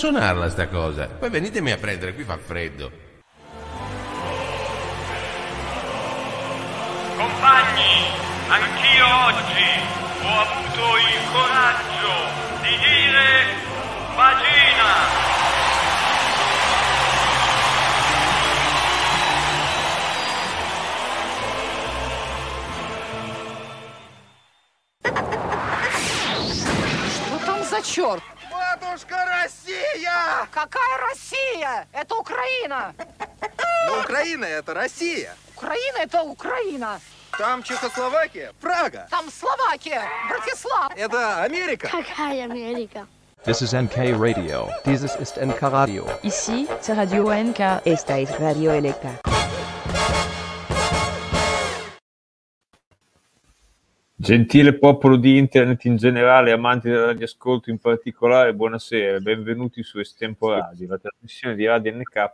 suonarla sta cosa? Poi venitemi a prendere, qui fa freddo. Там Чехословакия, Прага. Там Словакия, Братислав. Это Америка. Какая Америка? This is NK Radio. Dieses ist NK Radio. Ici, c'est Radio NK. Esta es Radio NK. Gentile popolo di internet in generale, amanti del radioascolto in particolare, buonasera, benvenuti su Estemporadi, la trasmissione di Radio NK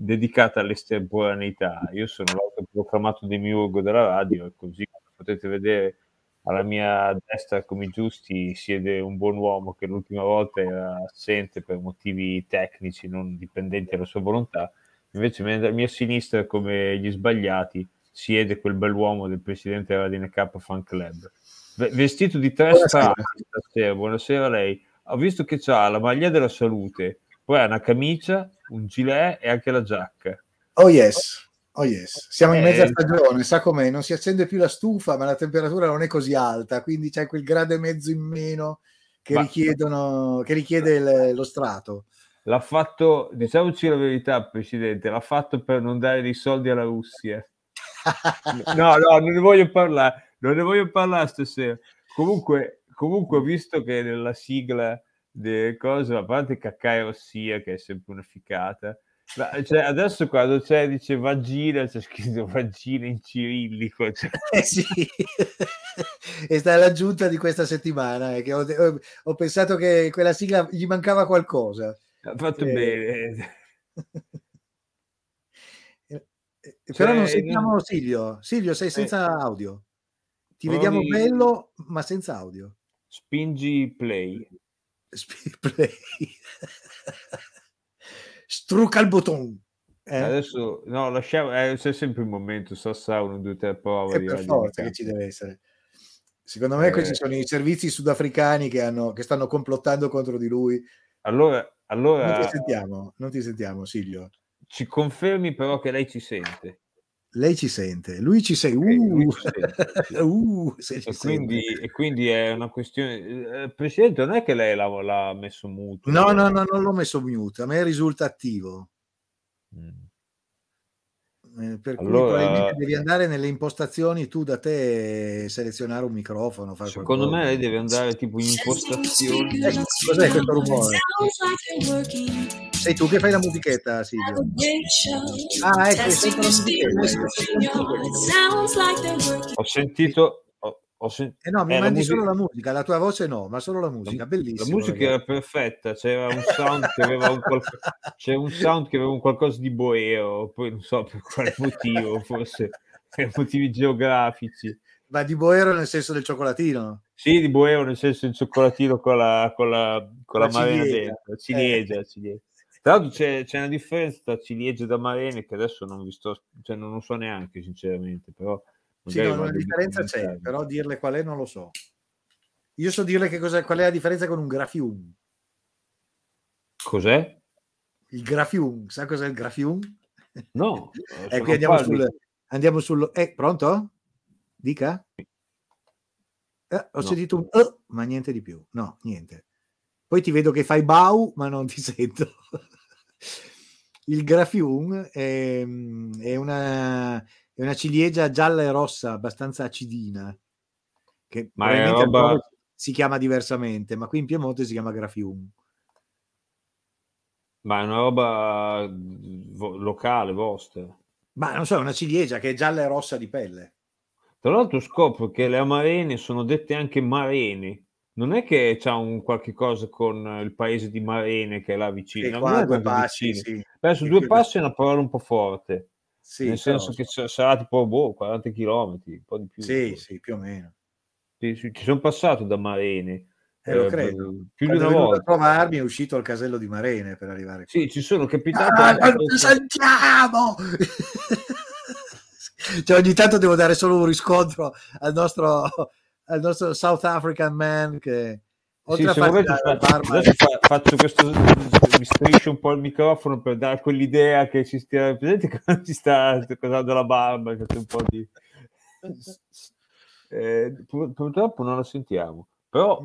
dedicata all'estemporaneità. Io sono l'autoproclamato demiurgo della radio e così come potete vedere alla mia destra come i giusti siede un buon uomo che l'ultima volta era assente per motivi tecnici non dipendenti dalla sua volontà, invece alla mia sinistra come gli sbagliati siede quel bell'uomo del presidente della DNK Fan Club. V- vestito di tre Buonasera. strati stasera, buonasera a lei. Ho visto che ha la maglia della salute, poi ha una camicia, un gilet e anche la giacca. Oh yes, oh yes. Siamo in mezza Eh, stagione, sa com'è? Non si accende più la stufa, ma la temperatura non è così alta, quindi c'è quel grado e mezzo in meno che, Ma- richiedono, che richiede il- lo strato. L'ha fatto, diciamoci la verità, Presidente, l'ha fatto per non dare dei soldi alla Russia. No, no, non ne voglio parlare, non ne voglio parlare stasera. Comunque, comunque ho visto che nella sigla delle cose, a parte Caccai Rossia, che è sempre una ficata, ma, cioè, adesso quando c'è, dice vagina, c'è scritto vagina in cirillico, cioè, Eh sì, è stata l'aggiunta di questa settimana. eh, che ho, ho- pensato che quella sigla gli mancava qualcosa. ha fatto Eh, bene. Eh, eh, Però non Cioè, sentiamo Silvio. Silvio, sei senza audio. Ti Provi- vediamo bello, ma senza audio. Spingi play. Sp- Play. Strucca il bouton. Eh? Adesso, no, lasciamo, eh, c'è sempre il momento, Sassà, uno, due, tre, prova È di per forza che ci deve essere. Secondo me questi Eh. sono i servizi sudafricani che, hanno, che stanno complottando contro di lui. Allora, Non allora ti sentiamo, non ti sentiamo, Silvio. ci confermi però che lei ci sente. Lei ci sente, lui ci Uh, sente, sì. uh, se ci E quindi, sente. e quindi è una questione. eh, Presidente, non è che lei l'ha, l'ha messo muto. No, no, no, non l'ho messo mute, a me risulta attivo. Mm. Eh, per cui Allora- probabilmente devi andare nelle impostazioni tu da te e selezionare un microfono. Fare Secondo me qualcosa. lei deve andare tipo in impostazioni. Eh, cos'è questo rumore? Sei tu che fai la musichetta, Silvio? Ah, ecco, sento la musichetta. Ho sentito. Ho, ho sen- Eh no, mi eh, la mandi musica- solo la musica, la tua voce no, ma solo la musica, bellissimo. La musica ragazzi. era perfetta, c'era un sound che aveva un, qual- un sound che aveva un qualcosa di boero, poi non so per quale motivo, forse per motivi geografici. Ma di Boero nel senso del cioccolatino. Sì, di boero nel senso il cioccolatino con la, con la, con la, La ciliegia. dentro, la ciliegia, la ciliegia. Tra l'altro c'è, c'è una differenza tra ciliegia da marene che adesso non vi sto, cioè non lo so neanche sinceramente, però Sì, no, vado la a differenza c'è, però dirle qual è non lo so. Io so dirle che cos'è, qual è la differenza con un grafium. Cos'è? Il grafium, sa cos'è il grafium? No, E sono qui andiamo parli- sul, andiamo sul... Eh, pronto? Dica? Eh, ho No. sentito un... "eh", ma niente di più. No, niente. Poi ti vedo che fai bau, ma non ti sento. Il grafium è, è una, è una ciliegia gialla e rossa, abbastanza acidina, che Ma probabilmente roba- si chiama diversamente, ma qui in Piemonte si chiama grafium. Ma è una roba vo- locale, vostra. Ma non so, è una ciliegia che è gialla e rossa di pelle. Tra l'altro scopro che le amarene sono dette anche marene. Non è che c'ha un qualche cosa con il paese di Marene che è là vicino. No, qua non due passi, sì. Beh, su due passi è una parola un po' forte. Sì, nel però- senso che sa- sarà tipo boh, 40 km, un po' di più. Sì, sì, più o meno. Sì, sì, ci sono passato da Marene. Eh, lo Eh, credo. più di Quando una è venuto a volta. trovarmi è uscito al casello di Marene per arrivare qui. Sì, ci sono capitato. Ah, quando cose- sentiamo! cioè, ogni tanto devo dare solo un riscontro al nostro, al nostro South African man che Sì, oltre se a volete la, barba faccio questo mi striscio un po' il microfono per dare quell'idea che ci stia presente quando ci sta cosando la barba che c'è un po' di Eh, pur- purtroppo non la sentiamo però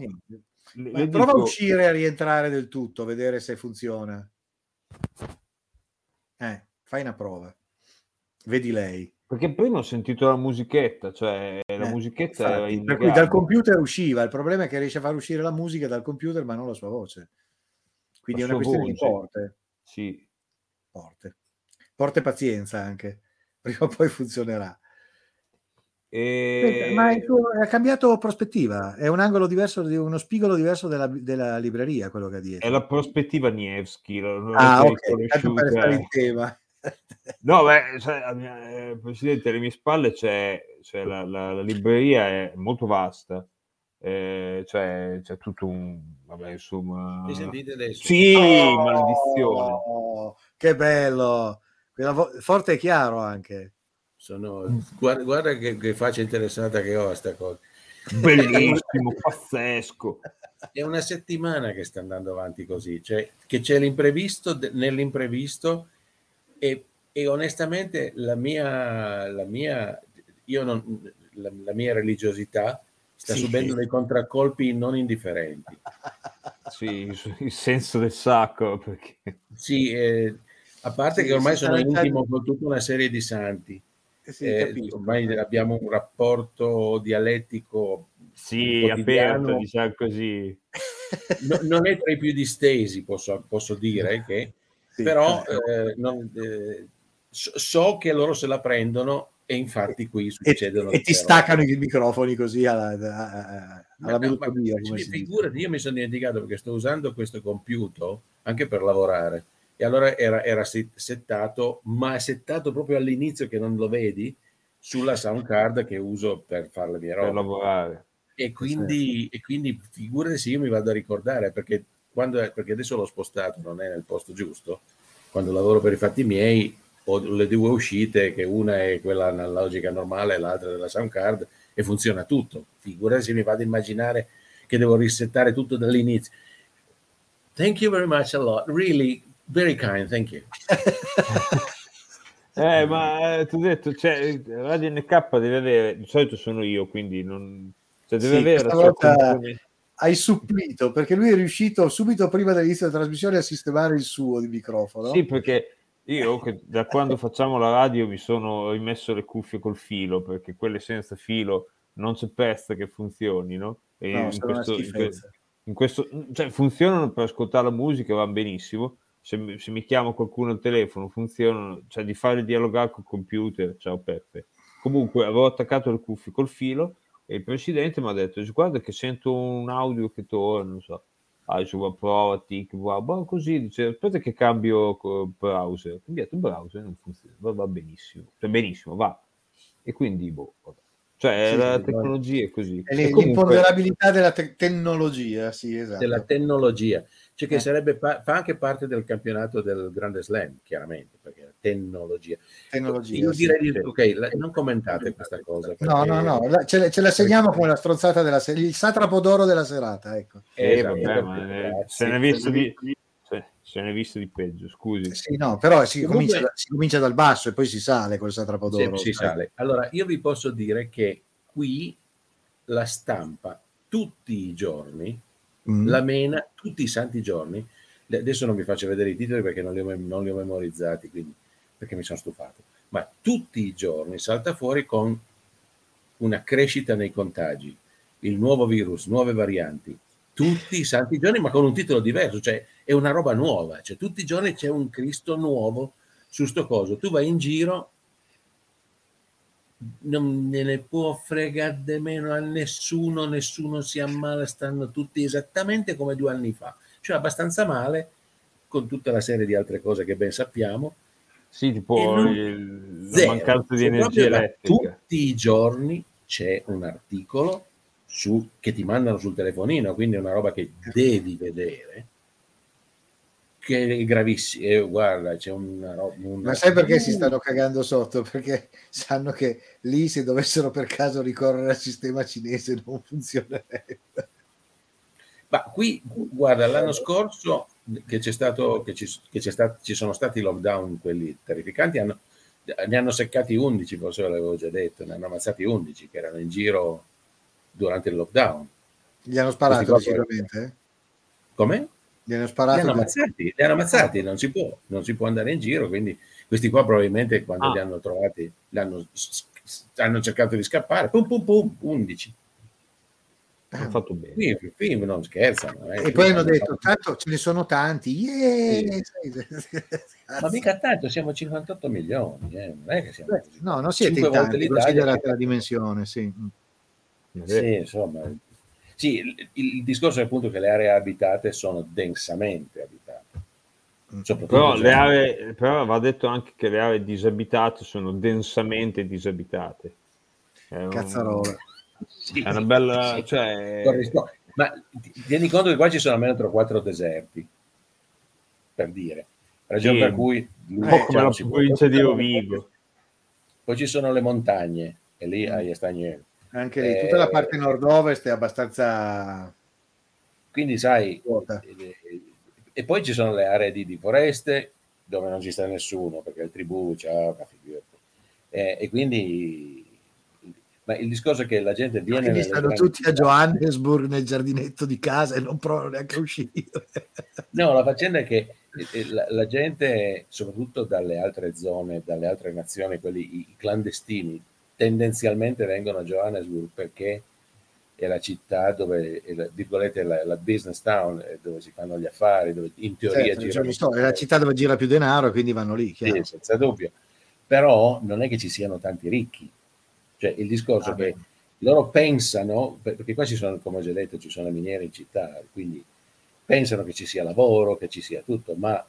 le- prova a uscire a rientrare del tutto, vedere se funziona. Eh, fai una prova. Vedi lei. Perché prima ho sentito la musichetta cioè la Eh, musichetta era infatti, in per cui dal computer usciva. Il problema è che riesce a far uscire la musica dal computer, ma non la sua voce. Quindi La è una questione di voce. porte. sì Porte. Porte pazienza anche. Prima o poi funzionerà. e... Ma ha cambiato prospettiva, è un angolo diverso, di uno spigolo diverso della, della libreria quello che ha dietro. è la prospettiva non Ah, ok, tanto per stare in tema. No, beh, sai, a mia- eh, Presidente, alle mie spalle c'è, c'è la, la- la libreria è molto vasta, eh, c'è, c'è tutto un... Vabbè, insomma... Mi sentite adesso? Sì, Oh, maledizione. Che bello! Quella vo- forte e chiaro anche. Sono- guarda, guarda che, che faccia interessata che ho a sta cosa. Bellissimo, pazzesco. È una settimana che sta andando avanti così, cioè che c'è l'imprevisto de- nell'imprevisto e, e onestamente la mia, la mia, io non, la, la mia religiosità sta Sì. subendo dei contraccolpi non indifferenti. Sì, il senso del sacco, perché... Sì, eh, a parte Sì, che ormai sono intimo con tutta una serie di santi. Eh Eh, ormai abbiamo un rapporto dialettico Sì, aperto, diciamo così. No- non è tra i più distesi, posso, posso dire, che, Sì, però eh, eh, non- eh, so, che loro se la prendono e infatti qui e, succedono e ti queste staccano i microfoni così alla, a- a- Ma alla no, ma melodia. ci- come si dice. figurati, io mi sono dimenticato perché sto usando questo computer anche per lavorare e allora era, era set- settato, ma è settato proprio all'inizio che non lo vedi sulla sound card che uso per fare le mie per robe. lavorare. E quindi, e quindi figurati se io mi vado a ricordare perché, quando, perché adesso l'ho spostato, non è nel posto giusto. Quando lavoro per i fatti miei ho le due uscite, che una è quella analogica normale e l'altra della sound card, e funziona tutto. Figurati se mi vado a immaginare che devo risettare tutto dall'inizio. Thank you very much a lot. Really, very kind. Thank you. Eh, ma eh, ti ho detto, cioè, Radio NK deve avere, di solito sono io, quindi non... Cioè, deve Sì, avere la volta hai supplito perché lui è riuscito subito prima dell'inizio della trasmissione a sistemare il suo di microfono. Sì, perché io da quando facciamo la radio mi sono rimesso le cuffie col filo, perché quelle senza filo non c'è pezza che funzionino. E No, in questo, in que- schifezza. in questo- cioè, funzionano per ascoltare la musica, va benissimo. Se, mi- se mi chiama qualcuno al telefono, funzionano, cioè di fare dialogare col computer, ciao Peppe. Comunque avevo attaccato le cuffie col filo e il presidente mi ha detto: "Dice, Guarda, che sento un audio che torna, non so. Ah, dice, "Va, prova, tic, va, boh, così dice: Aspetta che cambio browser. Ho cambiato il browser, non funziona, va, va benissimo, cioè benissimo, va. E quindi, boh, vabbè. Cioè, Sì, la sì, tecnologia è così. È E lì- comunque- l'imponderabilità della te- tecnologia, sì, esatto. della tecnologia, cioè che Eh. sarebbe pa- fa anche parte del campionato del Grande Slam, chiaramente, perché la tecnologia. Tecnologia, Io sì. direi di ok, la- non commentate questa cosa. No, no, no, la- ce, la- ce la segniamo come la stronzata della sera, il satrapo d'oro della serata, ecco. Eh, Esatto, vabbè, ma eh, grazie. se ne è visto di, se, ne è visto di peggio, scusi. Sì, no, però si, Comunque- comincia, da- si comincia dal basso e poi si sale col satrapo Sì, d'oro. si sale. Allora, io vi posso dire che qui la stampa tutti i giorni, Mm. la mena tutti i santi giorni, adesso non vi faccio vedere i titoli perché non li ho, non li ho memorizzati, quindi, perché mi sono stufato, ma tutti i giorni salta fuori con una crescita nei contagi, il nuovo virus, nuove varianti, tutti i santi giorni, ma con un titolo diverso, cioè è una roba nuova, cioè tutti i giorni c'è un Cristo nuovo su sto coso. Tu vai in giro, non ne ne può fregare di meno a nessuno, nessuno si ammala, stanno tutti esattamente come due anni fa, cioè abbastanza male, con tutta la serie di altre cose che ben sappiamo. Sì, tipo il- la mancanza di energia elettrica. Tutti i giorni c'è un articolo su, che ti mandano sul telefonino, quindi è una roba che devi vedere, che è gravissima. E guarda, c'è una una- Ma sai perché si stanno cagando sotto? Perché sanno che lì se dovessero per caso ricorrere al sistema cinese non funzionerebbe. Ma qui, guarda, l'anno scorso che c'è stato, che ci, che c'è stato, ci sono stati lockdown, quelli terrificanti, hanno, ne hanno seccati 11, forse l'avevo già detto, ne hanno ammazzati 11 che erano in giro durante il lockdown. Gli hanno sparato sicuramente? eh? Come? Gli hanno Li sparato? hanno ammazzati, li hanno ammazzati, non si può, non si può andare in giro, quindi questi qua probabilmente quando Ah. li hanno trovati, li hanno, hanno cercato di scappare, pum pum pum, 11. Hanno fatto bene. Film, film non scherzano. eh. E poi hanno detto, tanto ce ne sono tanti. Yeah! Ma mica tanto, siamo 58 milioni, eh, non è che siamo così. No, non siete in tanti, l'Italia. considerate la dimensione, sì. Sì, insomma. Sì, il, il discorso è appunto che le aree abitate sono densamente abitate. Soprattutto Però, le aree, però va detto anche che le aree disabitate sono densamente disabitate. È un- Cazzarola. È una bella... Sì. Cioè, Ma ti- tieni conto che qua ci sono almeno 3-4 deserti, per dire. Ragione Sì, per cui... un po' come la provincia di Rovigo. Poi ci sono le montagne, e lì hai Estagnel. Anche lì, Eh, tutta la parte nord-ovest è abbastanza Quindi sai, e, e poi ci sono le aree di, di foreste dove non ci sta nessuno perché il tribù c'ha. Eh, e quindi ma il discorso è che la gente viene Quindi stanno tutti a. Johannesburg nel giardinetto di casa e non provano neanche a uscire. no la faccenda è che eh, la, la gente soprattutto dalle altre zone dalle altre nazioni quelli i clandestini tendenzialmente vengono a Johannesburg perché è la città dove è la, virgolette la, la business town dove si fanno gli affari dove in teoria Certo, girano cioè, so, è la città dove gira più denaro, quindi vanno lì. chiaro. Sì, senza dubbio. Però non è che ci siano tanti ricchi. Cioè, il discorso Ah, che beh. loro pensano, per- perché qua ci sono, come ho già detto, ci sono le miniere in città, quindi pensano che ci sia lavoro, che ci sia tutto, ma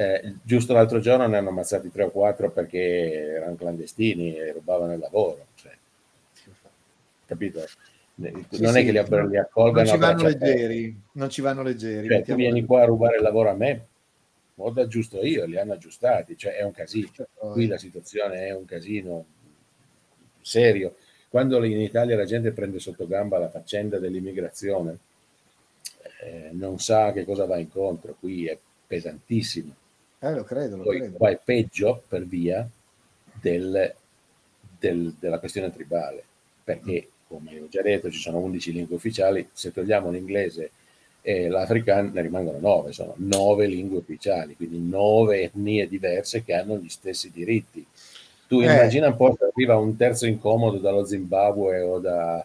eh, giusto l'altro giorno ne hanno ammazzati tre o quattro perché erano clandestini e rubavano il lavoro. Cioè, capito? Sì, non è sì, che li, li accolgano non ci vanno leggeri, non ci vanno leggeri. Cioè, tu vieni qua a rubare il lavoro a me, o lo aggiusto io, li hanno aggiustati, cioè è un casino. Qui la situazione è un casino serio. Quando in Italia la gente prende sotto gamba la faccenda dell'immigrazione, eh, non sa che cosa va incontro, qui è pesantissimo. Eh, lo credo, lo Poi credo. qua è peggio per via del- del- della questione tribale, perché come ho già detto ci sono 11 lingue ufficiali, se togliamo l'inglese e l'africano ne rimangono 9, sono 9 lingue ufficiali, quindi 9 etnie diverse che hanno gli stessi diritti. Tu Eh. immagina un po' se arriva un terzo incomodo dallo Zimbabwe o da-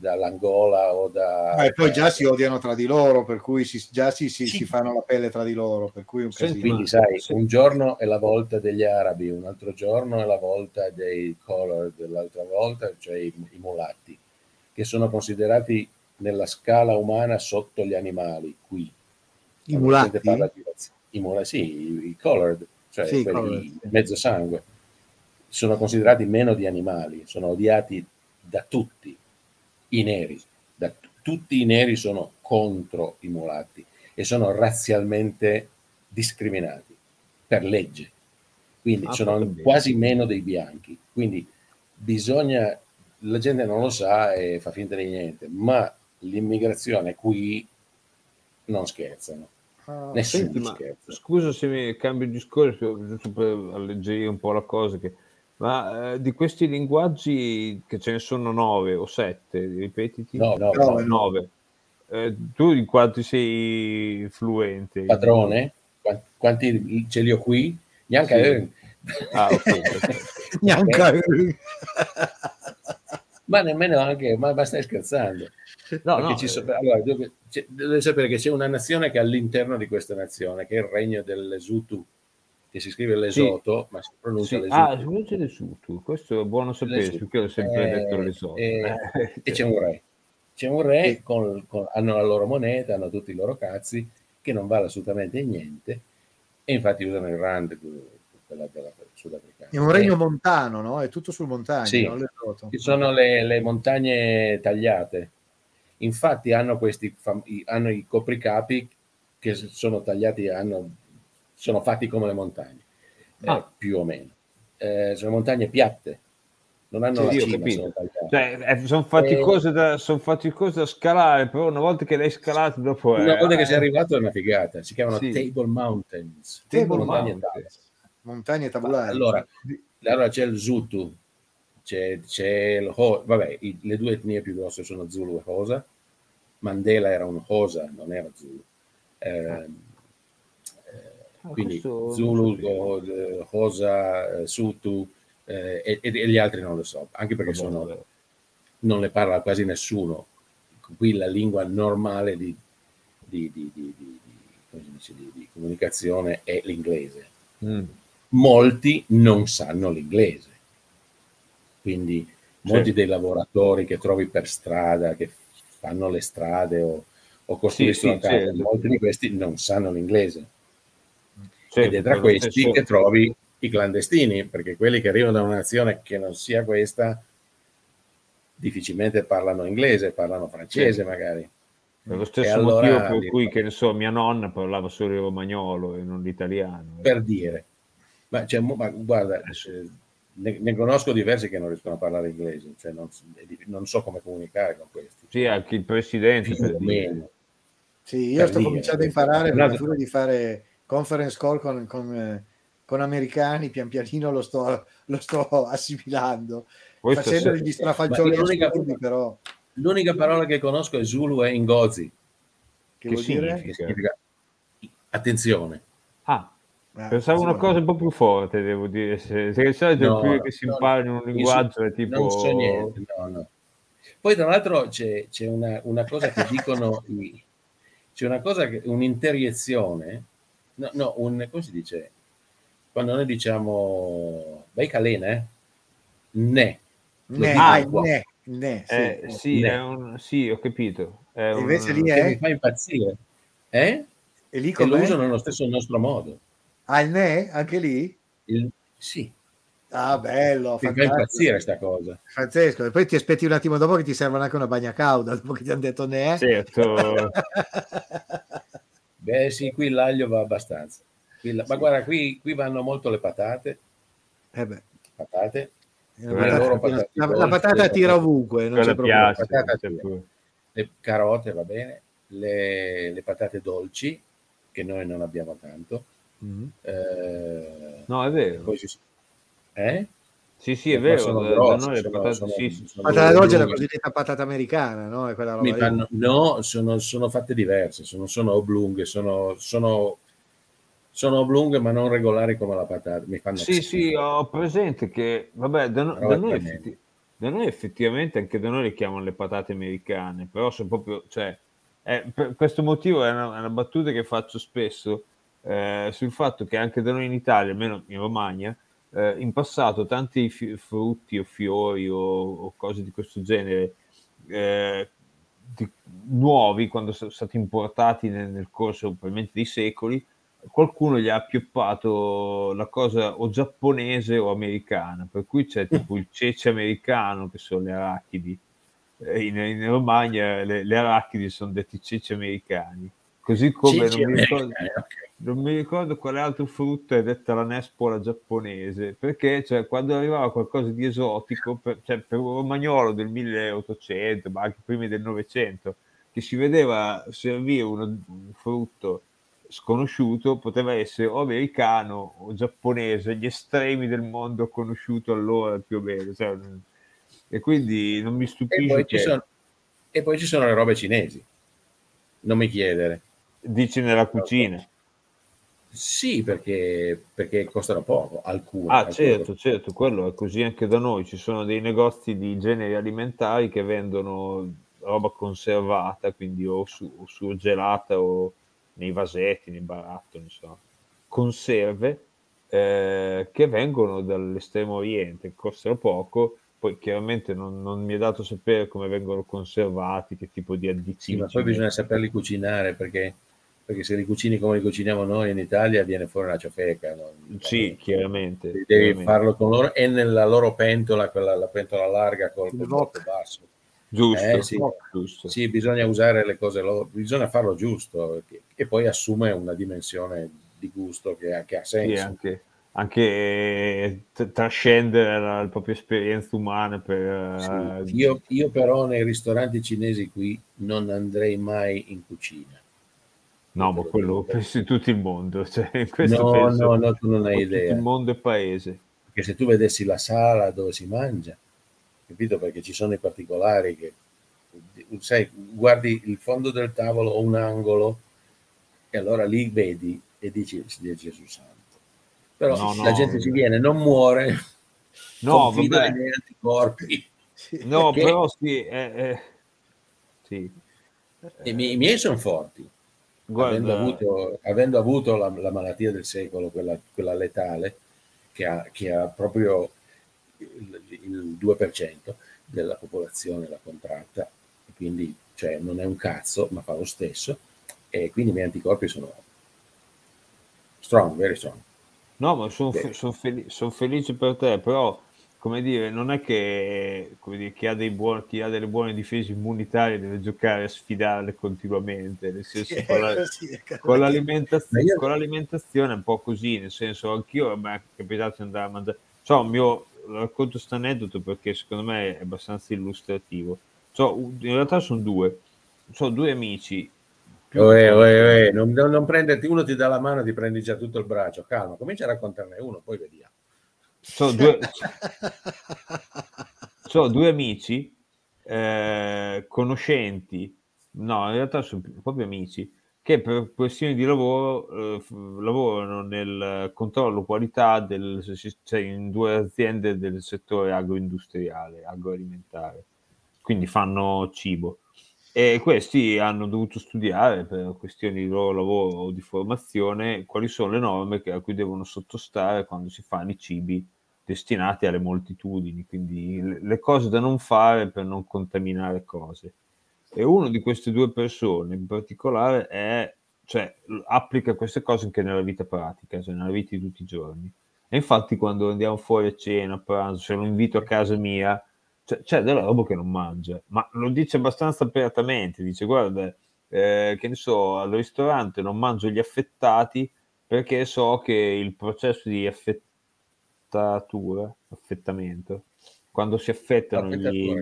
dall'Angola o da... Ah, e poi già si odiano tra di loro, per cui si- già si, si- si fanno la pelle tra di loro, per cui un casino. Quindi sai, un giorno è la volta degli arabi, un altro giorno è la volta dei colored, l'altra volta cioè i, i mulatti, che sono considerati nella scala umana sotto gli animali qui. I mulatti? parla di I, mula- sì, i, colored, cioè Sì, quelli colored, sì. mezzo sangue, sono considerati meno di animali, sono odiati da tutti i neri. Da, tutti i neri sono contro i mulatti e sono razzialmente discriminati per legge. Quindi Ah, sono bene. quasi meno dei bianchi. Quindi bisogna, la gente non lo sa e fa finta di niente, ma l'immigrazione qui non scherzano. Ah, Nessuno Senti, scherza. scusa se mi cambio discorso, giusto per alleggerire un po' la cosa, che- ma eh, di questi linguaggi che ce ne sono nove o sette, ripetiti? No, no, No, no. no. Nove. Eh, tu in quanti sei fluente? Padrone, Qua- quanti ce li ho qui? Neanche Sì. Ah, ok, perfetto. Neanche... ma nemmeno anche, ma, ma stai scherzando. No, Perché no, ci eh, so- allora, dove- c'è- dovete sapere che c'è una nazione che è all'interno di questa nazione, che è il regno dell'Esutu, che si scrive l'esoto, ma si pronuncia sì. l'esutu. Ah, si pronuncia l'esutu, questo è buono sapere, perché ho sempre Eh, detto l'esoto. eh, Eh, e c'è un re. C'è un re, con- con- hanno la loro moneta, hanno tutti i loro cazzi, che non vale assolutamente niente, e infatti usano il rand, quella della sudafricana. È un regno Eh, montano, no? È tutto sul montagno, Sì. no? L'esoto. Ci sono le, le montagne tagliate, Infatti hanno questi hanno i copricapi che sono tagliati, hanno, sono fatti come le montagne, eh, Ah. più o meno. Eh, sono montagne piatte, non hanno Sì, la cima, capito. sono. Cioè, sono fatti, Eh, cose da, son fatti cose da scalare, però una volta che l'hai scalato dopo... Una eh, volta che eh, sei arrivato è una figata, si chiamano Sì. Table Mountains, Table montagne Mountains. Montagne tabulari. Allora, allora c'è il Zutu, c'è, c'è il Ho, vabbè, i- le due etnie più grosse sono Zulu e Hosa. Mandela era un Hosa, non era Zulu. Ehm, eh, quindi questo Zulu. Ho- eh, Hosa, Sutu eh, e, e gli altri non lo so, anche perché sono, non le parla quasi nessuno. Qui la lingua normale di, di- di- di- comunicazione è l'inglese Mm. molti non sanno l'inglese. Quindi molti Sì. dei lavoratori che trovi per strada, che fanno le strade o, o costruiscono sì, case, certo. molti di questi non sanno l'inglese. Certo, Ed è tra questi che trovi i clandestini, perché quelli che arrivano da una nazione che non sia questa difficilmente parlano inglese, parlano francese Sì. magari. Per lo stesso allora motivo per cui, che ne so, mia nonna parlava solo il romagnolo e non l'italiano. per dire. Ma, cioè, ma guarda, eh, ne, ne conosco diversi che non riescono a parlare inglese, cioè non, è non so come comunicare con questi. Sì, anche il presidente Più per. Sì, io Per sto dire, cominciando a imparare per- di fare conference call con, con, eh, con americani, pian pianino lo sto, lo sto assimilando, Poi facendo degli strafalcioni l'unica- assurdi, però. L'unica parola che conosco è Zulu e Ngozi, Che, Che vuol dire? che significa? significa attenzione. Ah, Ah, pensavo una cosa un po' più forte, devo dire. Se, se solito No, primo che si no, impara in un io linguaggio è tipo... Non so niente, no, no. Poi tra l'altro c'è, c'è una, una cosa che dicono, i- c'è una cosa, che, un'interiezione, no, no, un, come si dice? Quando noi diciamo, vai calena, eh? Ne. Ne, dico ah, qua. ne, ne, sì. Eh, sì, Ne. è un- sì, ho capito. È un- invece lì Che è? mi fa impazzire. Eh? E lì Che lo usano nello stesso nostro modo. Ah, il ne? Anche lì? Il- sì, Ah, bello, mi fa impazzire sta cosa. Pazzesco. E poi ti aspetti un attimo dopo che ti servono anche una bagna cauda, dopo che ti hanno detto ne. Certo. Beh sì, qui l'aglio va abbastanza. Qui la- Ma guarda, qui, qui vanno molto le patate, Eh beh, patate, la Quelle patata, la, la patata tira ovunque, non c'è problema. le carote, va bene, le, le patate dolci, che noi non abbiamo tanto. Mhm. eh, No, è vero. poi ci- eh? Sì, sì, è Ma vero. sono Da, da grosse, noi le sono- patate... sono- sì, sì, sono Patata dolce è la cosiddetta patata americana, no? È quella roba Mi lì. fanno- no, sono, sono fatte diverse, sono, sono oblunghe, sono, sono, sono oblunghe ma non regolari come la patata. Mi fanno Sì, sì, schifo. ho presente che, vabbè, da, da è noi, effetti- da noi effettivamente anche da noi le chiamano le patate americane, però sono proprio, cioè, eh, per questo motivo è una, è una battuta che faccio spesso eh, sul fatto che anche da noi in Italia, almeno in Romagna, eh, in passato tanti fi- frutti o fiori o, o cose di questo genere eh, di- nuovi, quando sono stati importati nel, nel corso probabilmente dei secoli, qualcuno gli ha appioppato la cosa o giapponese o americana, per cui c'è tipo il cece americano che sono le arachidi. Eh, In, in Romagna le, le arachidi sono detti ceci americani, così come non mi, ricordo, americani, ok. non mi ricordo quale altro frutto è detta la nespola giapponese, perché cioè, quando arrivava qualcosa di esotico, per, cioè, per un romagnolo del 1800, ma anche prima del 900, che si vedeva servire uno- un frutto sconosciuto, poteva essere o americano o giapponese, gli estremi del mondo conosciuto allora più o meno. cioè, e quindi non mi E stupisce poi, che sono, e poi ci sono le robe cinesi. Non mi chiedere. Dici nella cucina. Sì, perché, perché costano poco, alcune. Ah, alcune certo, certo, quello è così anche da noi. Ci sono dei negozi di generi alimentari che vendono roba conservata, quindi o, su- o surgelata o nei vasetti, nei barattoli, insomma, conserve eh, che vengono dall'estremo oriente, costano poco. Poi chiaramente non, non mi è dato sapere come vengono conservati, che tipo di Sì, additivi. ma ci poi bisogna saperli cucinare perché, perché se li cucini come li cuciniamo noi in Italia viene fuori una ciofeca. no? Sì, chiaramente. Devi chiaramente. farlo con loro e nella loro pentola, quella, la pentola larga col, bocco basso. Giusto, Eh, sì. giusto. Sì, bisogna usare le cose, lo- bisogna farlo giusto e- e poi assume una dimensione di gusto che ha, che ha Sì, senso. anche, anche t- trascendere la, la propria esperienza umana per... Sì. eh, Io, io però nei ristoranti cinesi qui non andrei mai in cucina. No, ma quello penso in tutto il mondo. Cioè, in questo No, penso no, no, tu non hai tutto idea. il mondo è paese. Perché se tu vedessi la sala dove si mangia, capito? Perché ci sono i particolari che, sai, guardi il fondo del tavolo o un angolo e allora lì vedi e dici, Dio Gesù santo. Però No, la no. gente ci viene, non muore, No, confida vabbè. nei anticorpi. No, Perché però sì, eh, eh, sì. i miei sono forti. Guarda- avendo avuto, avendo avuto la, la malattia del secolo, quella, quella letale, che ha, che ha proprio il, il 2% della popolazione l'ha contratta, e quindi cioè, non è un cazzo, ma fa lo stesso, e quindi i miei anticorpi sono strong, very strong. No, ma sono Beh. felice per te, però, come dire, non è che, come dire, chi, ha dei buoni, chi ha delle buone difese immunitarie deve giocare a sfidarle continuamente, nel senso, Sì, con, la- con l'alimentazione, io- con l'alimentazione è un po' così, nel senso, anch'io mi è capitato di andare a mangiare, so, mio, racconto questo aneddoto perché secondo me è abbastanza illustrativo, so, in realtà sono due, sono due amici, Oe, oe, oe, non, non- non prenderti, uno ti dà la mano e ti prendi già tutto il braccio, calma, comincia a raccontarne uno, poi vediamo. Sono due, sono due amici eh, conoscenti, no, in realtà sono proprio amici, che per questioni di lavoro eh, lavorano nel controllo qualità del, cioè in due aziende del settore agroindustriale, agroalimentare, quindi fanno cibo. E questi hanno dovuto studiare per questioni di loro lavoro o di formazione quali sono le norme a cui devono sottostare quando si fanno i cibi destinati alle moltitudini, quindi le- cose da non fare per non contaminare cose. E una di queste due persone in particolare è, cioè, applica queste cose anche nella vita pratica, cioè nella vita di tutti i giorni. E infatti quando andiamo fuori a cena, a pranzo, se lo invito a casa mia, cioè, c'è della roba che non mangia, ma lo dice abbastanza apertamente, dice guarda, eh, che ne so, al ristorante non mangio gli affettati perché so che il processo di affettatura, affettamento, quando si affettano gli,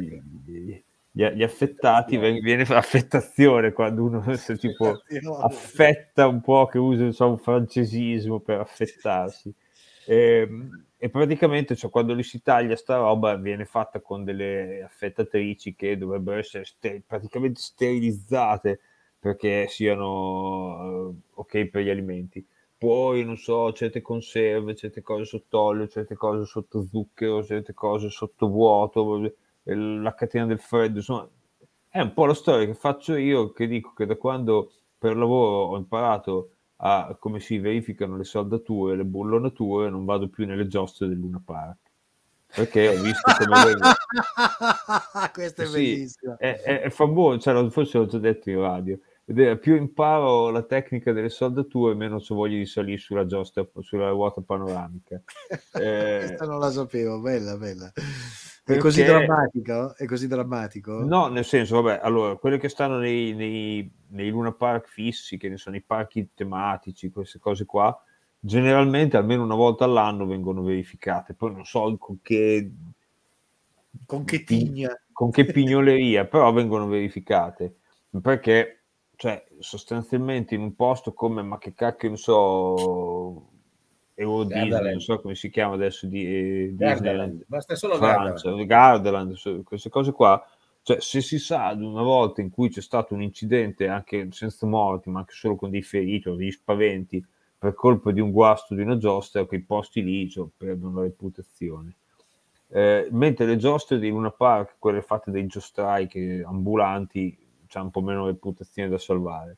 gli- gli- gli affettati, viene affettazione quando uno se, tipo affetta un po', che usa insomma, un francesismo per affettarsi. E, e praticamente cioè, quando li si taglia sta roba viene fatta con delle affettatrici che dovrebbero essere ste- praticamente sterilizzate perché siano eh, ok per gli alimenti. Poi, non so, certe conserve, certe cose sott'olio, certe cose sotto zucchero, certe cose sotto vuoto, eh, la catena del freddo, insomma, è un po' la storia che faccio io, che dico che da quando per lavoro ho imparato a come si verificano le saldature, le bullonature, non vado più nelle giostre del Luna Park. Perché ho visto come. Questo è Sì, bellissimo. è, è- è famoso, cioè, forse l'ho già detto in radio. Più imparo la tecnica delle saldature, meno ho voglia di salire sulla giostra, sulla ruota panoramica. Eh, Questa non la sapevo, bella, bella. È Perché- così drammatico? È così drammatico? No, nel senso, vabbè, allora, quelle che stanno nei, nei, nei Luna Park fissi, che ne sono i parchi tematici, queste cose qua, generalmente almeno una volta all'anno vengono verificate. Poi non so con che, Con che tigna? con che pignoleria, però vengono verificate. Perché, cioè, sostanzialmente in un posto come, ma che cacchio, non so, Euro non so come si chiama adesso, di, eh, Disneyland, basta solo Francia, Gardaland. Queste cose qua, cioè se si sa di una volta in cui c'è stato un incidente anche senza morti, ma anche solo con dei feriti o degli spaventi per colpa di un guasto di una giostra, quei posti lì cioè, perdono la reputazione. Eh, mentre le giostre di Luna Park, quelle fatte dai giostrai che, ambulanti, c'hanno un po' meno reputazione da salvare.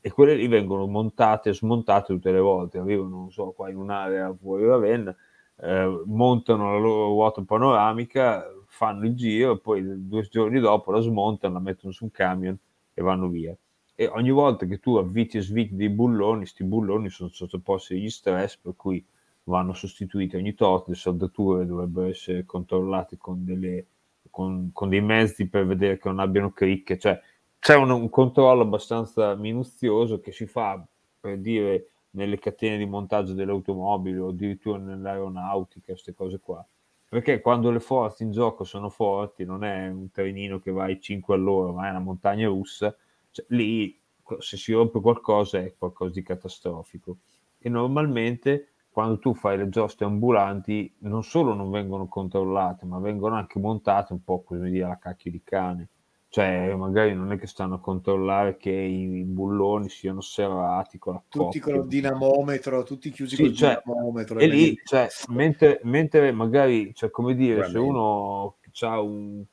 E, quelle lì vengono montate e smontate tutte le volte. Arrivano, non so, qua in un'area fuori Ravenna, eh, montano la loro ruota panoramica, fanno il giro poi due giorni dopo la smontano, la mettono su un camion e vanno via. E ogni volta che tu avviti e sviti dei bulloni, questi bulloni sono sottoposti agli stress, per cui vanno sostituiti ogni tot, le saldature dovrebbero essere controllate con delle con, con dei mezzi per vedere che non abbiano cricche, cioè c'è un, un controllo abbastanza minuzioso che si fa per dire nelle catene di montaggio delle automobili o addirittura nell'aeronautica, queste cose qua. Perché quando le forze in gioco sono forti, non è un trenino che va ai 5 all'ora, ma è una montagna russa, cioè, lì se si rompe qualcosa è qualcosa di catastrofico. E normalmente quando tu fai le giostre ambulanti non solo non vengono controllate, ma vengono anche montate un po' come dire la cacchio di cane. Cioè, magari non è che stanno a controllare che i bulloni siano serrati con la Tutti coppia. con il dinamometro, tutti chiusi Sì, col cioè, dinamometro. E lì, cioè, mentre, mentre magari, cioè, come dire, se Veramente. uno ha un,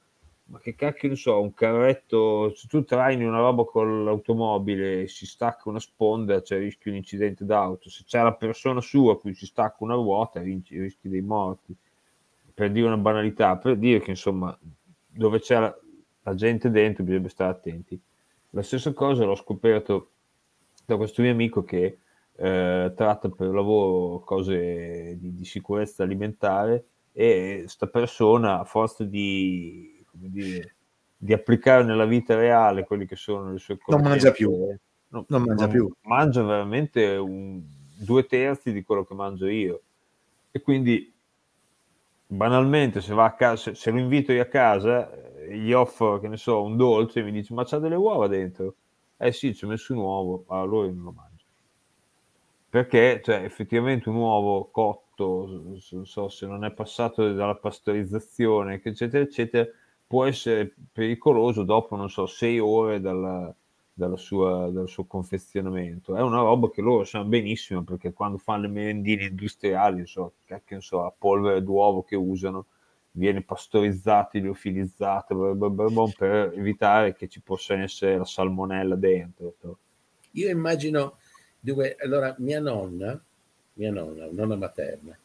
ma che cacchio ne so, un carretto, se tu traini una roba con l'automobile e si stacca una sponda, c'è rischi un incidente d'auto. Se c'è la persona sua a cui si stacca una ruota, rischi dei morti. Per dire una banalità, per dire che insomma, dove c'è la, la gente dentro bisogna stare attenti. La stessa cosa l'ho scoperto da questo mio amico che eh, tratta per lavoro cose di, di sicurezza alimentare e sta persona a forza di, dire, di applicare nella vita reale quelli che sono le sue Non mangia più. no, Non mangia più. mangia veramente un- due terzi di quello che mangio io e quindi banalmente se casa se, lo invito io a casa eh, gli offro che ne so un dolce e mi dice ma c'ha delle uova dentro? Eh sì ci ho messo un uovo allora io non lo mangio perché cioè, effettivamente un uovo cotto so se non è passato dalla pastorizzazione eccetera eccetera può essere pericoloso dopo non so sei ore dalla, dalla sua- dal suo confezionamento. È una roba che loro sanno benissimo perché quando fanno le merendine industriali so, cacchio, so, la polvere d'uovo che usano viene bla bla, per evitare che ci possa essere la salmonella dentro Io immagino dove allora mia nonna, mia nonna, nonna materna,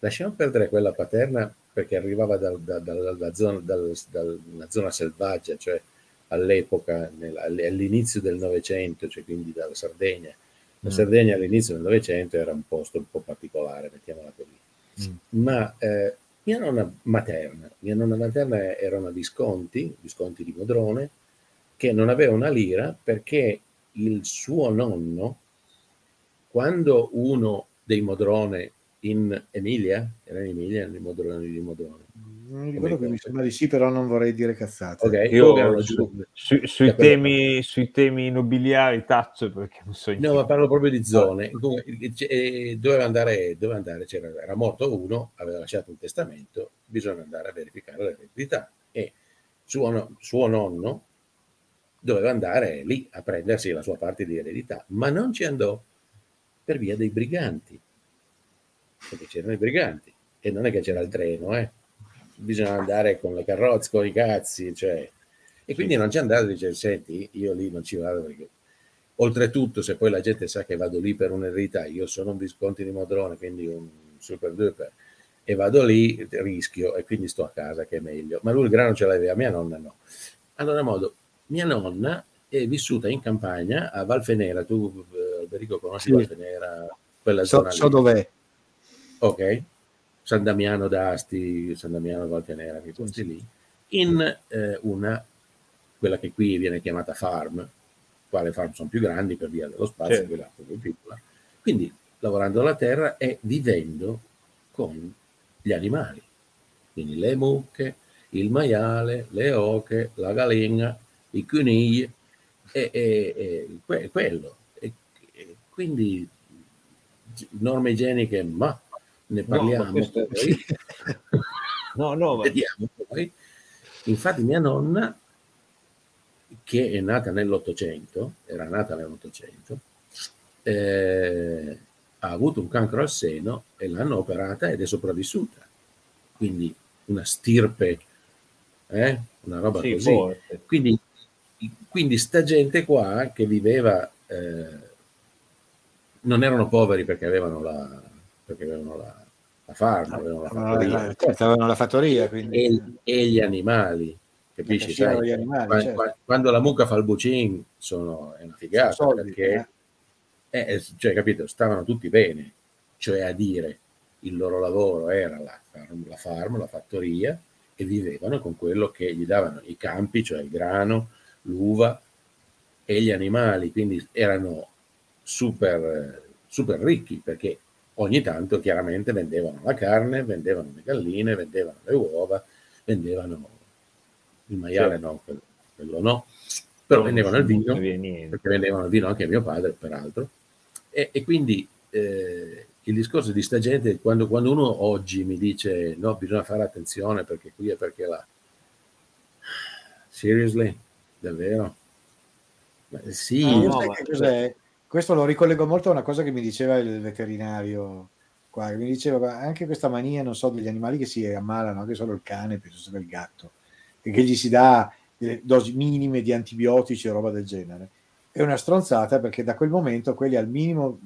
lasciamo perdere quella paterna perché arrivava dal- da- da- dalla zona, dalla zona selvaggia, cioè all'epoca, nel- all'inizio del Novecento, cioè quindi dalla Sardegna. La Mm. Sardegna all'inizio del Novecento era un posto un po' particolare, mettiamola così. Mm. Ma eh, mia nonna materna, mia nonna materna era una Visconti, Visconti di Modrone, che non aveva una lira perché il suo nonno, quando uno dei Modrone in Emilia, era in Emilia, nei Modroni di Modrone, mi ricordo che mi sembra di sì, però non vorrei dire cazzate. ok, io su- su- sui, temi, sui temi nobiliari taccio perché non so No, ma parlo proprio di zone. Comunque, eh, doveva andare, doveva andare c'era, era morto uno, aveva lasciato un testamento, bisogna andare a verificare l'eredità. E suo, suo nonno doveva andare lì a prendersi la sua parte di eredità, ma non ci andò per via dei briganti, perché c'erano i briganti e non è che c'era il treno, eh. Bisogna andare con le carrozze, con i cazzi, cioè. E quindi non ci andate e dice, senti, io lì non ci vado perché Oltretutto, se poi la gente sa che vado lì per un'eredità, io sono un Visconti di Modrone, quindi un super duper, e vado lì, rischio, e quindi sto a casa, che è meglio. Ma lui il grano ce l'aveva, mia nonna no. Allora, modo, mia nonna è vissuta in campagna a Valfenera, tu eh, Alberico conosci Sì. Valfenera, quella So, zona so lì. dov'è. Ok, San Damiano d'Asti, San Damiano Valtenera, quei posti lì, in eh, una, quella che qui viene chiamata farm, qua le farm sono più grandi per via dello spazio, Certo. quella più piccola, quindi lavorando la terra e vivendo con gli animali, quindi le mucche, il maiale, le oche, la galena, i conigli, e, e- e que- quello. E quindi norme igieniche, ma ne No, parliamo questo- poi. no no ma Vediamo poi. Infatti mia nonna, che è nata nell'Ottocento, era nata nell'Ottocento, eh, ha avuto un cancro al seno e l'hanno operata ed è sopravvissuta. Quindi una stirpe, eh, una roba sì, così. forte. Quindi, quindi sta gente qua che viveva, eh, non erano poveri perché avevano la, perché avevano la, la farm, avevano la fattoria, certo, avevano la fattoria, quindi e, e gli animali, capisci? Sai, animali, qua- certo. qua- quando la mucca fa il bucin sono, è una figata soldi, perché, eh, cioè, capito, stavano tutti bene, cioè a dire il loro lavoro era la la, farm, la fattoria e vivevano con quello che gli davano i campi, cioè il grano, l'uva e gli animali, quindi erano super, super ricchi perché ogni tanto chiaramente vendevano la carne, vendevano le galline, vendevano le uova, vendevano il maiale, Certo. no, quello, quello no, però Non vendevano il vino, perché vendevano il vino anche a mio padre, peraltro, e, e quindi eh, il discorso di sta gente, quando, quando uno oggi mi dice no, bisogna fare attenzione perché qui è perché là, seriously, davvero? Ma sì, io no, sai ma- che cos'è? Questo lo ricollego molto a una cosa che mi diceva il veterinario qua, che mi diceva "Ma anche questa mania, non so, degli animali che si ammalano, anche solo il cane, penso sia il gatto, e che gli si dà delle dosi minime di antibiotici o roba del genere. È una stronzata perché da quel momento quelli al minimo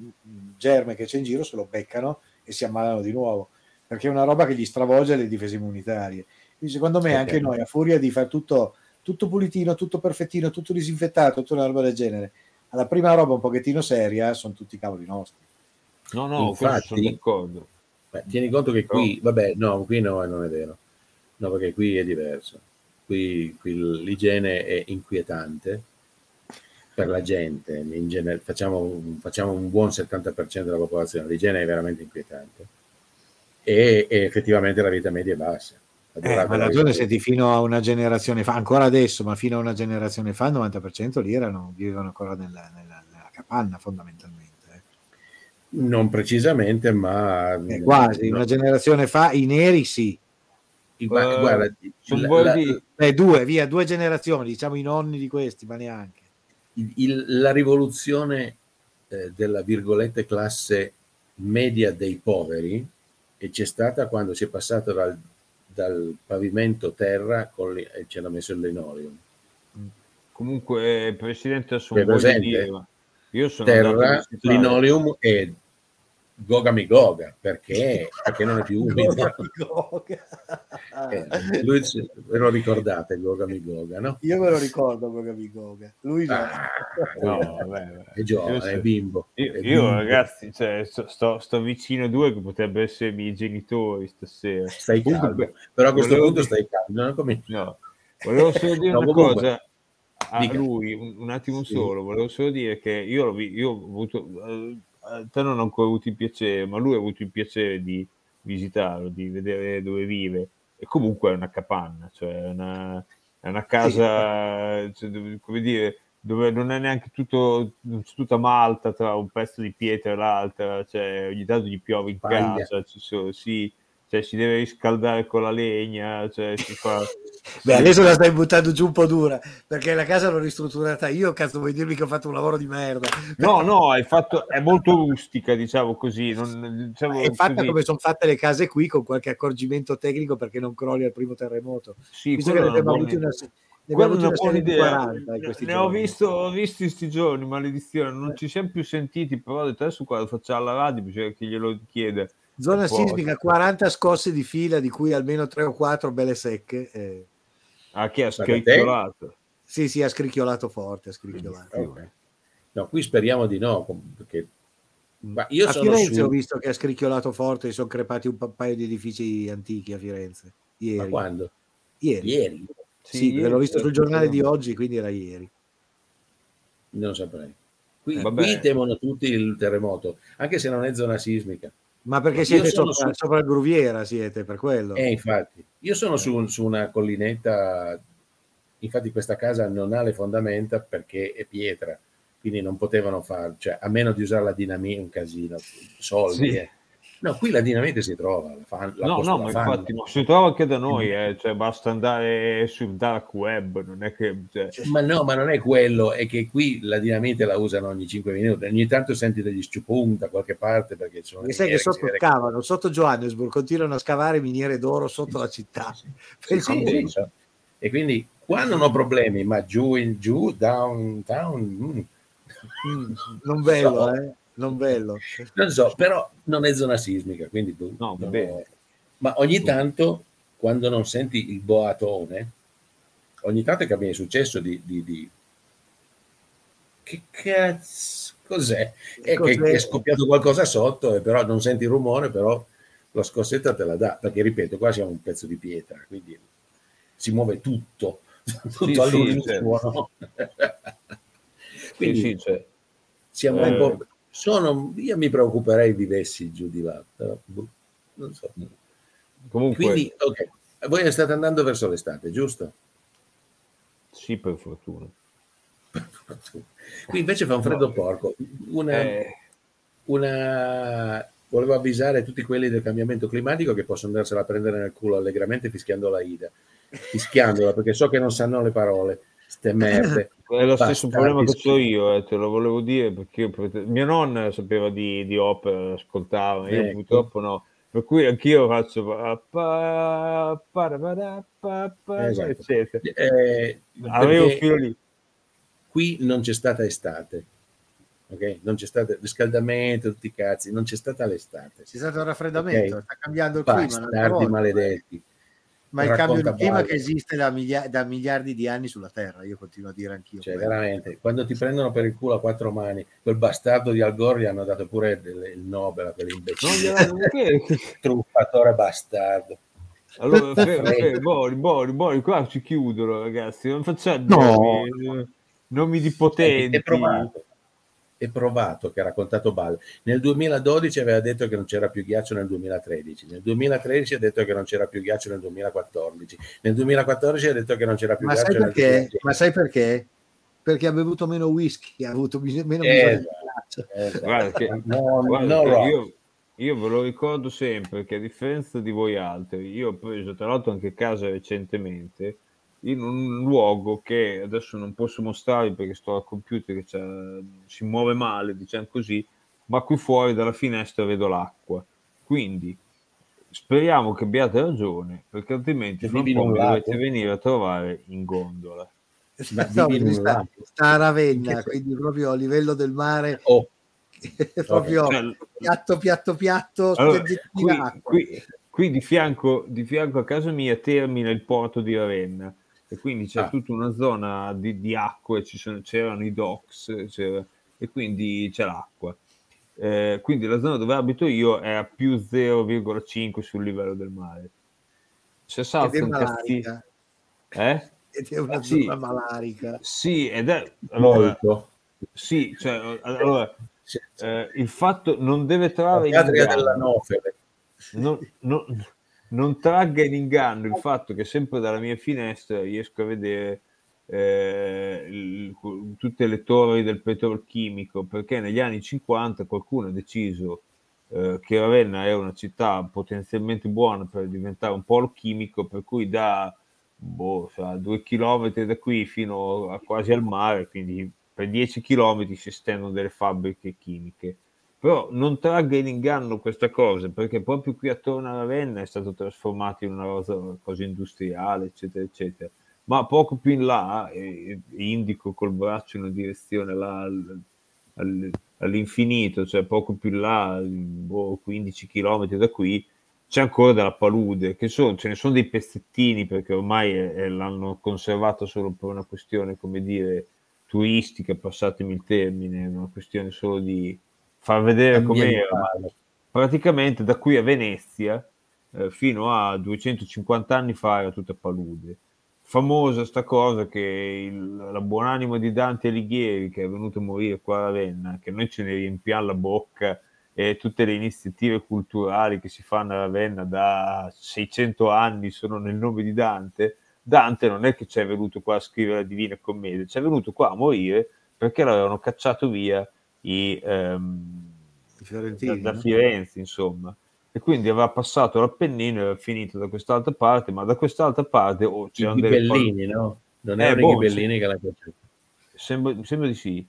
germe che c'è in giro se lo beccano e si ammalano di nuovo, perché è una roba che gli stravolge le difese immunitarie. Quindi secondo me anche noi, a furia di fare tutto, tutto pulitino, tutto perfettino, tutto disinfettato, tutta una roba del genere, alla prima roba un pochettino seria sono tutti cavoli nostri. No, no, Infatti- sono d'accordo. Beh, tieni conto che qui, vabbè, no, qui no, non è vero. No, perché qui è diverso. Qui, qui l'igiene è inquietante per la gente. In genere, facciamo, un- facciamo un buon 70% della popolazione. L'igiene è veramente inquietante. E, e effettivamente la vita media è bassa. La Eh, ma d'altronde senti fino a una generazione fa, ancora adesso, ma fino a una generazione fa il 90% lì erano, vivevano ancora nella, nella- nella capanna fondamentalmente. eh. Non precisamente, ma... Eh, quasi, no, una generazione fa i neri sì. ma Eh, guarda, sono la- la- di- Eh, due, via, due generazioni, diciamo i nonni di questi, ma neanche. il- il- la rivoluzione eh, della virgolette classe media dei poveri e c'è stata quando si è passato dal, dal pavimento terra con li- e ci hanno messo il linoleum. Comunque, eh, Presidente, di presente? dire, ma io sono Terra, linoleum e goga mi goga perché, perché non è più umido. Eh, lui ve lo ricordate Goga mi goga, no? Io me lo ricordo Goga Goga. Lui no. Ah, No, vabbè, è giovane, Io è bimbo. Io, è io, bimbo. ragazzi, cioè, sto, sto- sto vicino a due che potrebbero essere i miei genitori stasera. Stai calmo, Comunque, però a questo volevo punto stai calmo. non come- No, volevo solo dire No, una comunque, cosa a dica. lui, un, un attimo Sì. solo, volevo solo dire che io, io ho avuto, eh, te non ho ancora avuto il piacere, ma lui ha avuto il piacere di visitarlo, di vedere dove vive, e comunque è una capanna, cioè è una, è una casa, cioè, dove- come dire, dove non è neanche tutto, non c'è tutta malta tra un pezzo di pietra e l'altra, cioè ogni tanto gli piove in Paglia. casa, ci sono, sì, cioè si deve riscaldare con la legna, cioè si fa... Beh, adesso la stai buttando giù un po' dura, perché la casa l'ho ristrutturata io, cazzo vuoi dirmi che ho fatto un lavoro di merda? No, no, hai fatto, è molto rustica, diciamo così. Non, diciamo È fatta così. come sono fatte le case qui, con qualche accorgimento tecnico perché non crolli al primo terremoto. Sì, Visto che ne è una abbiamo buona avuti una, ne abbiamo è una buona idea. 40 in questi Ne ho visto, ho visto questi giorni, maledizione. Non ci siamo più sentiti, però ho detto adesso quando facciamo la radio bisogna che glielo chieda. Zona sismica, 40 scosse di fila, di cui almeno 3 o 4 belle secche. eh. Ah, che ha Ma scricchiolato. Sì, sì, ha scricchiolato forte, ha scricchiolato. Ok. No, qui speriamo di no, perché ma io a sono Firenze su... ho visto che ha scricchiolato forte e sono crepati un pa- paio di edifici antichi a Firenze. Ma Ieri. quando? Ieri. Ieri? Sì, ieri l'ho visto sul era- giornale di oggi, quindi era ieri. Non saprei. Qui, Eh, qui temono tutti il terremoto, anche se non è zona sismica. Ma perché siete sopra, su- sopra il Gruviera, siete per quello. Eh, infatti, io sono su, su una collinetta, infatti questa casa non ha le fondamenta perché è pietra, quindi non potevano fare, cioè a meno di usare la dinamite, un casino, soldi. Sì. eh. No, qui la dinamite si trova, la fan- la No, no, ma fanno. infatti ma si trova anche da noi, eh, cioè basta andare sul dark web, non è che... cioè, Ma no, ma non è quello, è che qui la dinamite la usano ogni 5 minuti, ogni tanto senti degli sciupung da qualche parte perché sono sai che sotto si vede scavano, sotto Johannesburg continuano a scavare miniere d'oro sotto la città. Sì, cui- sì, so. E quindi qua non ho problemi, ma giù, in, giù, downtown, mm, Mm, non bello, So. eh? Non bello. non so, però non è zona sismica, quindi boh, No, va non bene. Ma ogni tanto, quando non senti il boatone, ogni tanto che mi è successo di... di- di- Che cazzo, cos'è? È Cos'è? che è scoppiato qualcosa sotto, e però non senti il rumore, però la scossetta te la dà, perché ripeto, qua siamo un pezzo di pietra, quindi si muove tutto, tutto Sì, sì, certo. suono. Quindi Sì, sì, cioè, siamo eh, un po'... Sono, io mi preoccuperei vivessi giù di là, però, boh, non so. comunque, Quindi, ok, voi state andando verso l'estate, giusto? sì, per fortuna. Qui invece fa un freddo porco. Una, Eh, una- Volevo avvisare tutti quelli del cambiamento climatico che possono andarsela a prendere nel culo allegramente fischiando la Ida. Fischiandola, perché so che non sanno le parole. Ste merde. È lo stesso Bastardi problema che ho io, eh, te lo volevo dire perché io, mia nonna sapeva di, di opera, ascoltava, io Ecco. purtroppo no. Per cui anch'io faccio pa- pa- pa- Esatto. eccetera. Eh, Avevo un filo lì. qui non c'è stata estate. Ok? Non c'è stato riscaldamento, tutti i cazzi, non c'è stata l'estate. C'è stato un raffreddamento, Ok. sta cambiando il clima. Bastardi volta. maledetti. Ma il cambio di clima che esiste da, miglia- da miliardi di anni sulla Terra, io continuo a dire anch'io. Cioè, veramente, quando ti prendono per il culo a quattro mani, quel bastardo di Al Gore gli hanno dato pure il, il Nobel a quell'imbecille. Truffatore bastardo. Allora, fermo, fermo, Bori, Bori, Bori, qua ci chiudono, ragazzi. Non facciamo No. nomi, nomi di potenti. È provato, che ha raccontato balle. Nel 2012 aveva detto che non c'era più ghiaccio nel 2013, nel 2013 ha detto che non c'era più ghiaccio nel 2014, nel 2014 ha detto che non c'era più Ma ghiaccio sai nel perché? 2010. Ma sai perché? Perché ha bevuto meno whisky, ha avuto bis- meno Eh, bisogno di esatto, ghiaccio. esatto. Guarda che- No, Guarda no rock. io, io ve lo ricordo sempre che a differenza di voi altri, io ho preso tra l'altro anche casa recentemente in un luogo che adesso non posso mostrare perché sto al computer che si muove male, diciamo così, ma qui fuori dalla finestra vedo l'acqua. Quindi speriamo che abbiate ragione, perché altrimenti fra un po' mi dovete venire a trovare in gondola. Sta, lago. sta a Ravenna, quindi proprio a livello del mare, Oh, proprio Cioè, piatto, piatto, piatto, Allora, qui, qui- qui di, fianco, di fianco a casa mia termina il porto di Ravenna e quindi c'è Ah. tutta una zona di, di acque, ci sono- c'erano i docks c'era- e quindi c'è l'acqua. Eh, quindi la zona dove abito io è a più 0,5 sul livello del mare. Se Ed salta è un malarica. eh? Ed è una Sì. zona malarica. Sì, ed è allora, molto. sì, cioè, allora, eh, il fatto non deve La trarre in patria della Nofere. non, non- non tragga in inganno il fatto che sempre dalla mia finestra riesco a vedere eh, il- tutte le torri del petrolchimico perché negli anni 50 qualcuno ha deciso eh, che Ravenna è una città potenzialmente buona per diventare un polo chimico per cui da boh, sa, due chilometri da qui fino a quasi al mare quindi per 10 chilometri si estendono delle fabbriche chimiche però non tragga in inganno questa cosa perché proprio qui attorno a Ravenna è stato trasformato in una cosa, cosa industriale eccetera eccetera. Ma poco più in là e, e indico col braccio in una direzione là al- al- all'infinito cioè poco più in là boh, 15 km da qui c'è ancora della palude che sono, ce ne sono dei pezzettini perché ormai eh, eh, l'hanno conservato solo per una questione come dire turistica passatemi il termine una questione solo di far vedere com'era praticamente da qui a Venezia eh, fino a 250 anni fa era tutta palude. Famosa sta cosa che il, la buonanima di Dante Alighieri che è venuto a morire qua a Ravenna, che noi ce ne riempiamo la bocca e tutte le iniziative culturali che si fanno a Ravenna da 600 anni sono nel nome di Dante. Dante non è che ci è venuto qua a scrivere la Divina Commedia, ci è venuto qua a morire perché l'avevano cacciato via i, ehm, I da, fiorentini. da no? Firenze, insomma. E quindi aveva passato l'Appennino e era finito da quest'altra parte, ma da quest'altra parte oh, I c'erano delle ghibellini, no? Non Eh, erano boh, i ghibellini che la facevano. Sembra, sembra di sì.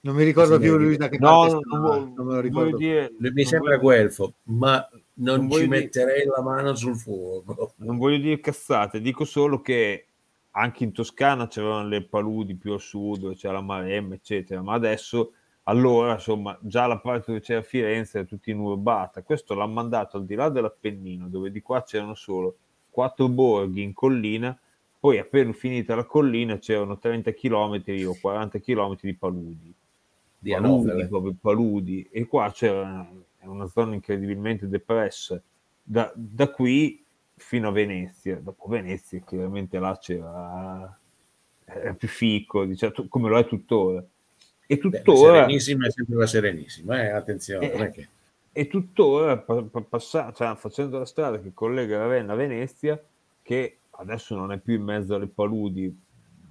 Non mi ricordo Sì, più lui da che No, parte non, stava, voglio- non me lo non ricordo. dire, mi non sembra voglio- guelfo, ma non, Non ci dire- metterei la mano sul fuoco. non voglio dire cazzate, dico solo che anche in Toscana c'erano le paludi più a sud, c'era la Maremma, eccetera, ma adesso, allora, insomma, già la parte dove c'era Firenze era tutta inurbata. Questo l'ha mandato al di là dell'Appennino, dove di qua c'erano solo quattro borghi in collina, poi appena finita la collina c'erano 30 km o 40 km di paludi. Di paludi, Anofele. proprio paludi, e qua c'era una zona incredibilmente depressa. Da, da qui fino a Venezia. Dopo Venezia, chiaramente là c'era era più fico, diciamo, come lo è tuttora. E Beh, tuttora, serenissima è sempre la serenissima, eh, attenzione, è che... e tuttora pa- pa- passa- cioè, facendo la strada che collega Ravenna a Venezia, che adesso non è più in mezzo alle paludi,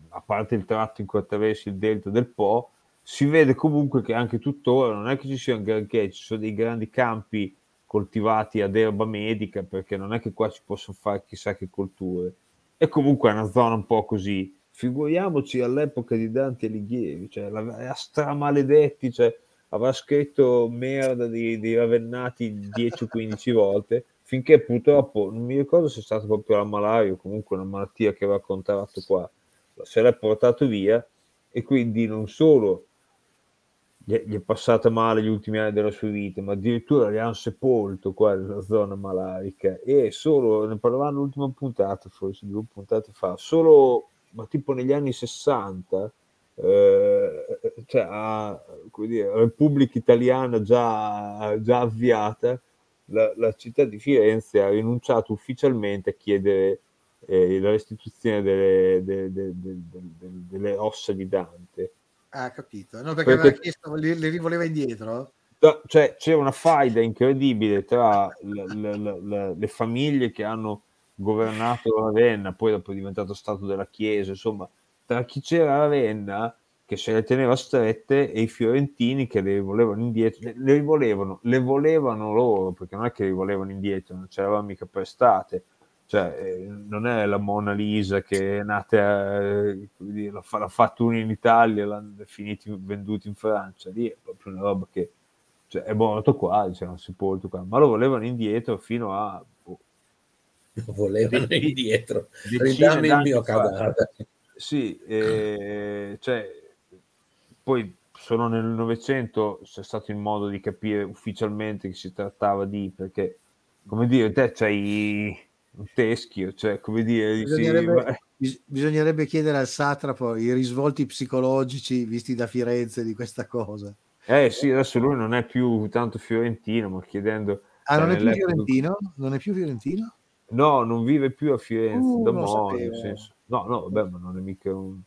a parte il tratto in cui attraversi il delta del Po, si vede comunque che anche tuttora non è che ci sia un granché, ci sono dei grandi campi coltivati ad erba medica, perché non è che qua ci possono fare chissà che colture. E comunque è una zona un po' così. Figuriamoci all'epoca di Dante Alighieri, cioè era stramaledetti, cioè, avrà scritto merda di, di ravennati 10 o 15 volte, finché purtroppo non mi ricordo se è stata proprio la malaria o comunque una malattia che aveva contratto qua, se l'è portato via e quindi non solo gli è, gli è passata male gli ultimi anni della sua vita, ma addirittura li hanno sepolto qua nella zona malarica. E solo, ne parlavamo l'ultima puntata, forse due puntate fa, solo ma tipo negli anni 60 eh, cioè a dire, Repubblica Italiana già, già avviata la, la città di Firenze ha rinunciato ufficialmente a chiedere eh, la restituzione delle, de- de- de- de- delle ossa di Dante Ah, capito. No, perché, Perché- chiesto, le, le rivoleva indietro? No, cioè c'è una faida incredibile tra le- le- le famiglie che hanno governato Ravenna, poi dopo è diventato stato della Chiesa, insomma, tra chi c'era Ravenna che se le teneva strette e i fiorentini che le volevano indietro, le, le volevano, le volevano loro, perché non è che le volevano indietro, non c'eravamo mica prestate. Cioè, eh, non è la Mona Lisa che è nata, eh, dire, l'ha, l'ha fatto uno in Italia e l'hanno finiti venduti in Francia, lì è proprio una roba che cioè, è morto qua, diciamo, sepolto qua, ma lo volevano indietro fino a Lo volevano indietro, ridammi il mio cadavere. Sì, eh, cioè, poi solo nel Novecento c'è stato il modo di capire ufficialmente che si trattava di, perché, come dire, te c'hai un teschio, cioè, come dire, Bisognerebbe, ma- bis- bisognerebbe chiedere al satrapo i risvolti psicologici visti da Firenze di questa cosa. eh sì, adesso lui non è più tanto fiorentino, ma chiedendo... Ah, cioè, non è più fiorentino? Non è più fiorentino? No, non vive più a Firenze, Uh, da non lo mo', sapevo. nel senso- No, no, vabbè, ma non è mica un...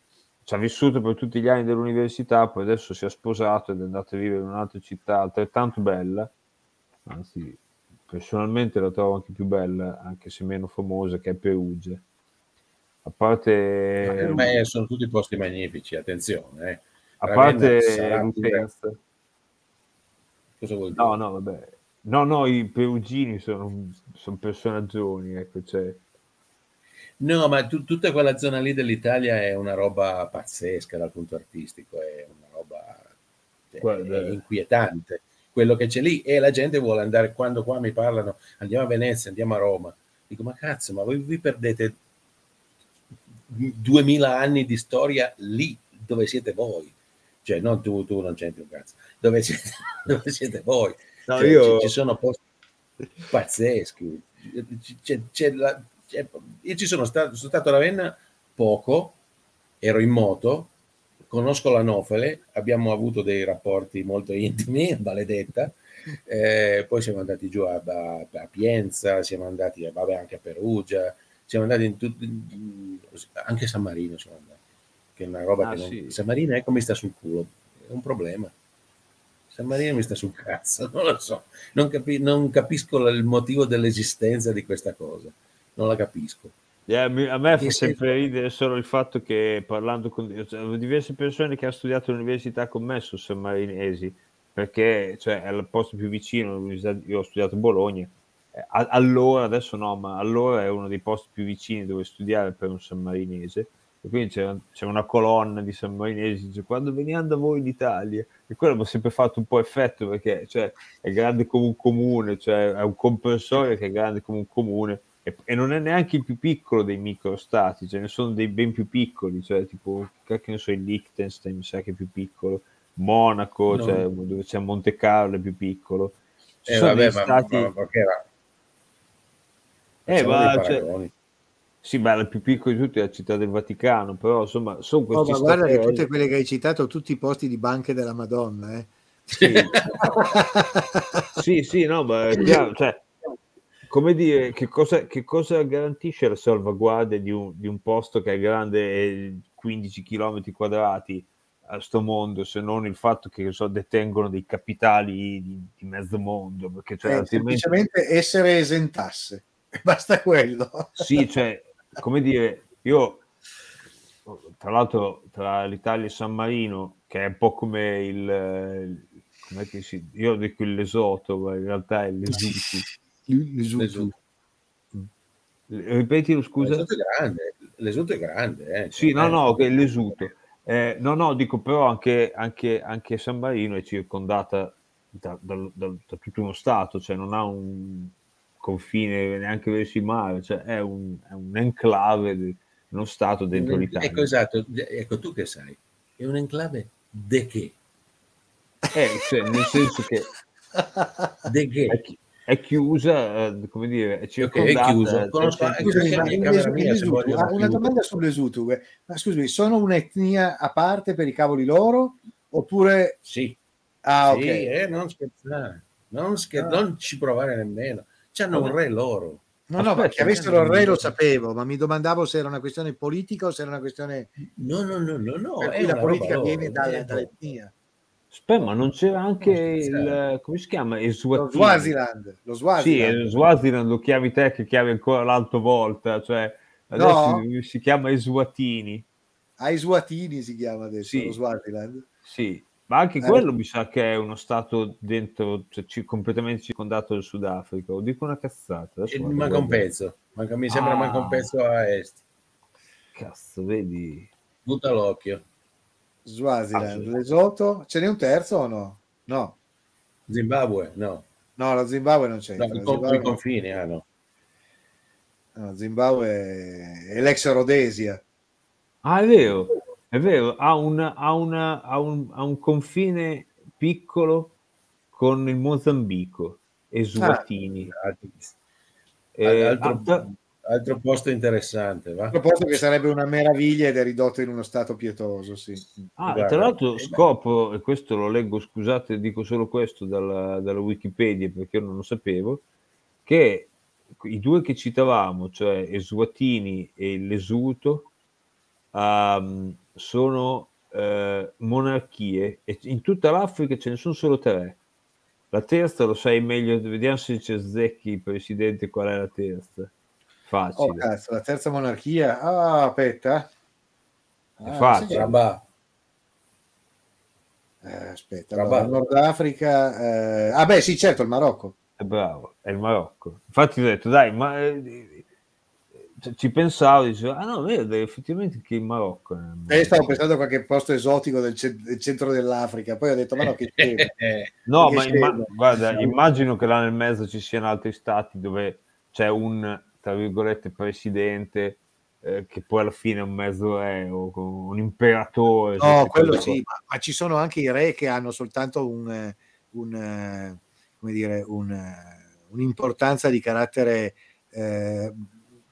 Ci ha vissuto per tutti gli anni dell'università, poi adesso si è sposato ed è andato a vivere in un'altra città altrettanto bella, anzi, personalmente la trovo anche più bella, anche se meno famosa, che è Perugia. A parte... Ma per me sono tutti posti magnifici, attenzione. eh. A Ravenna parte l'utenza. Cosa vuol dire? No, no, vabbè. No, no, i perugini sono, sono personaggioni, ecco, cioè... No, ma tu- tutta quella zona lì dell'Italia è una roba pazzesca dal punto artistico, è una roba cioè, Guarda. è inquietante. Quello che c'è lì e la gente vuole andare, quando qua mi parlano, andiamo a Venezia, andiamo a Roma. Dico, ma cazzo, ma voi vi perdete 2000 anni di storia lì dove siete voi. Cioè, non tu, tu non c'entri un cazzo, dove siete, dove siete voi. No, Cioè, io- ci, ci sono posti pazzeschi. C'è- c'è la- c'è- io ci sono stato, sono stato a Ravenna poco, ero in moto, conosco la Nofele, abbiamo avuto dei rapporti molto intimi, maledetta. Eh, poi siamo andati giù a, a- a Pienza, siamo andati vabbè, anche a Perugia, siamo andati in tut- in- anche a San Marino, siamo andati, che è una roba Ah, che non- sì. San Marino ecco mi sta sul culo, è un problema. San Marino mi sta sul cazzo, non lo so, non, capi- non capisco il motivo dell'esistenza di questa cosa, non la capisco. Mi- a me fa sempre ridere solo il fatto che parlando con cioè, diverse persone che hanno studiato all'università con me sono sammarinesi perché cioè, è il posto più vicino io ho studiato a Bologna Eh, allora adesso no ma allora è uno dei posti più vicini dove studiare per un sammarinese e quindi c'è, c'è una colonna di sammarinesi dice quando veniamo da voi in Italia e quello mi ha sempre fatto un po' effetto perché cioè, è grande come un comune cioè è un comprensorio che è grande come un comune e, e non è neanche il più piccolo dei microstati, ce ne sono dei ben più piccoli, cioè tipo, che ne so, il Liechtenstein mi sa che è più piccolo, Monaco, No. cioè, dove c'è Monte Carlo è più piccolo. Ci Eh, sono vabbè, ma, stati... ma- ma che era? eh, ma, cioè. Sì, ma il più piccolo di tutti è la città del Vaticano, però insomma, sono Oh, questi ma guarda che tutte quelle che hai citato, tutti i posti di banche della Madonna, eh. Sì, sì, sì, no, ma è chiaro, cioè, come dire, che cosa, che cosa garantisce la salvaguardia di un, di un posto che è grande eh, 15 km quadrati a sto mondo se non il fatto che so, detengono dei capitali di, di mezzo mondo perché cioè, Eh, altrimenti semplicemente essere esentasse. Basta quello. sì, cioè, come dire, io tra l'altro tra l'Italia e San Marino, che è un po' come il com'è che si, io dico il Lesotho, ma in realtà è l'Esuti. L'esuto. Ripetilo, scusa. L'esoto è grande, l'esoto è grande. Eh. Sì, no, Eh, no, che è l'esuto. Eh, no, no, dico però anche, anche, anche San Marino è circondata da, da- da- da tutto uno Stato, cioè non ha un confine neanche verso il mare, cioè è un, è un enclave di uno Stato dentro l'Italia. Ecco, esatto, ecco tu che sai, è un enclave de che? Eh, cioè, nel senso che De che? è, è chiusa, eh, come dire, è circondata. è chiuso. cioè, Conosco Scusami, in camera l'esu- mia, ah, una domanda sull'esutu. eh. Ma scusami, sono un'etnia a parte per i cavoli loro? Oppure... Sì, Ah, sì, ok. eh, non scherzare, non, scher- Ah. non ci provare nemmeno. C'hanno un re loro. No, no, che avessero il re lo sapevo, ma mi domandavo se era una questione politica o se era una questione No, no, no, no, no. per è cui la politica roba viene dalla- dall'etnia. Aspetta, ma non c'era anche il, come si chiama? Lo Eswatini. Swaziland, lo Sì, Swaziland. eh, Swaziland lo chiami te che chiami ancora l'altra volta, cioè adesso No? si chiama Eswatini. Ai Swatini si chiama adesso, Sì. lo Swaziland. Sì, ma anche Eh. quello mi sa che è uno stato dentro, cioè, ci- completamente circondato dal Sudafrica. O dico una cazzata. Adesso E a manca un pezzo, manca- mi sembra Ah. manca un pezzo a est. Cazzo, vedi? Butta l'occhio. Swaziland, Ah, sì. Lesotho, ce n'è un terzo o no? No, Zimbabwe? No. no, lo Zimbabwe non c'è. No, lo i con- Zimbabwe, i confini, ah no. no, Zimbabwe è l'ex Rhodesia. Ah, è vero, è vero, ha, una- ha una- ha un, ha un confine piccolo con il Mozambico, Eswatini. Eh, altro, altra- altro posto interessante, va? A proposito che sarebbe una meraviglia ed è ridotto in uno stato pietoso, sì. Ah, tra l'altro scopro, e questo lo leggo, scusate, dico solo questo dalla, dalla Wikipedia perché io non lo sapevo, che i due che citavamo, cioè Eswatini e Lesuto, ehm, sono eh, monarchie e in tutta l'Africa ce ne sono solo tre. La terza lo sai meglio, vediamo se c'è Zecchi, presidente, qual è la terza. Oh Facile. cazzo, la terza monarchia. Ah, aspetta. È Ah, facile. sì, Rabat. eh, aspetta, Rabat. allora, Nord Africa. eh, Ah, beh, sì, certo, il Marocco. È bravo, è il Marocco. Infatti ho detto, dai, ma eh, ci pensavo, dicevo, ah no, vedi, effettivamente che il Marocco è... Eh, stavo pensando a qualche posto esotico del, ce- del centro dell'Africa, poi ho detto, ma no, che scemo. No, Che ma imma- guarda, immagino che là nel mezzo ci siano altri stati dove c'è un, tra virgolette, presidente eh, che poi alla fine è un mezzo re o un imperatore. No, quello sì, ma, ma ci sono anche i re che hanno soltanto un, un, come dire, un, un'importanza di carattere eh,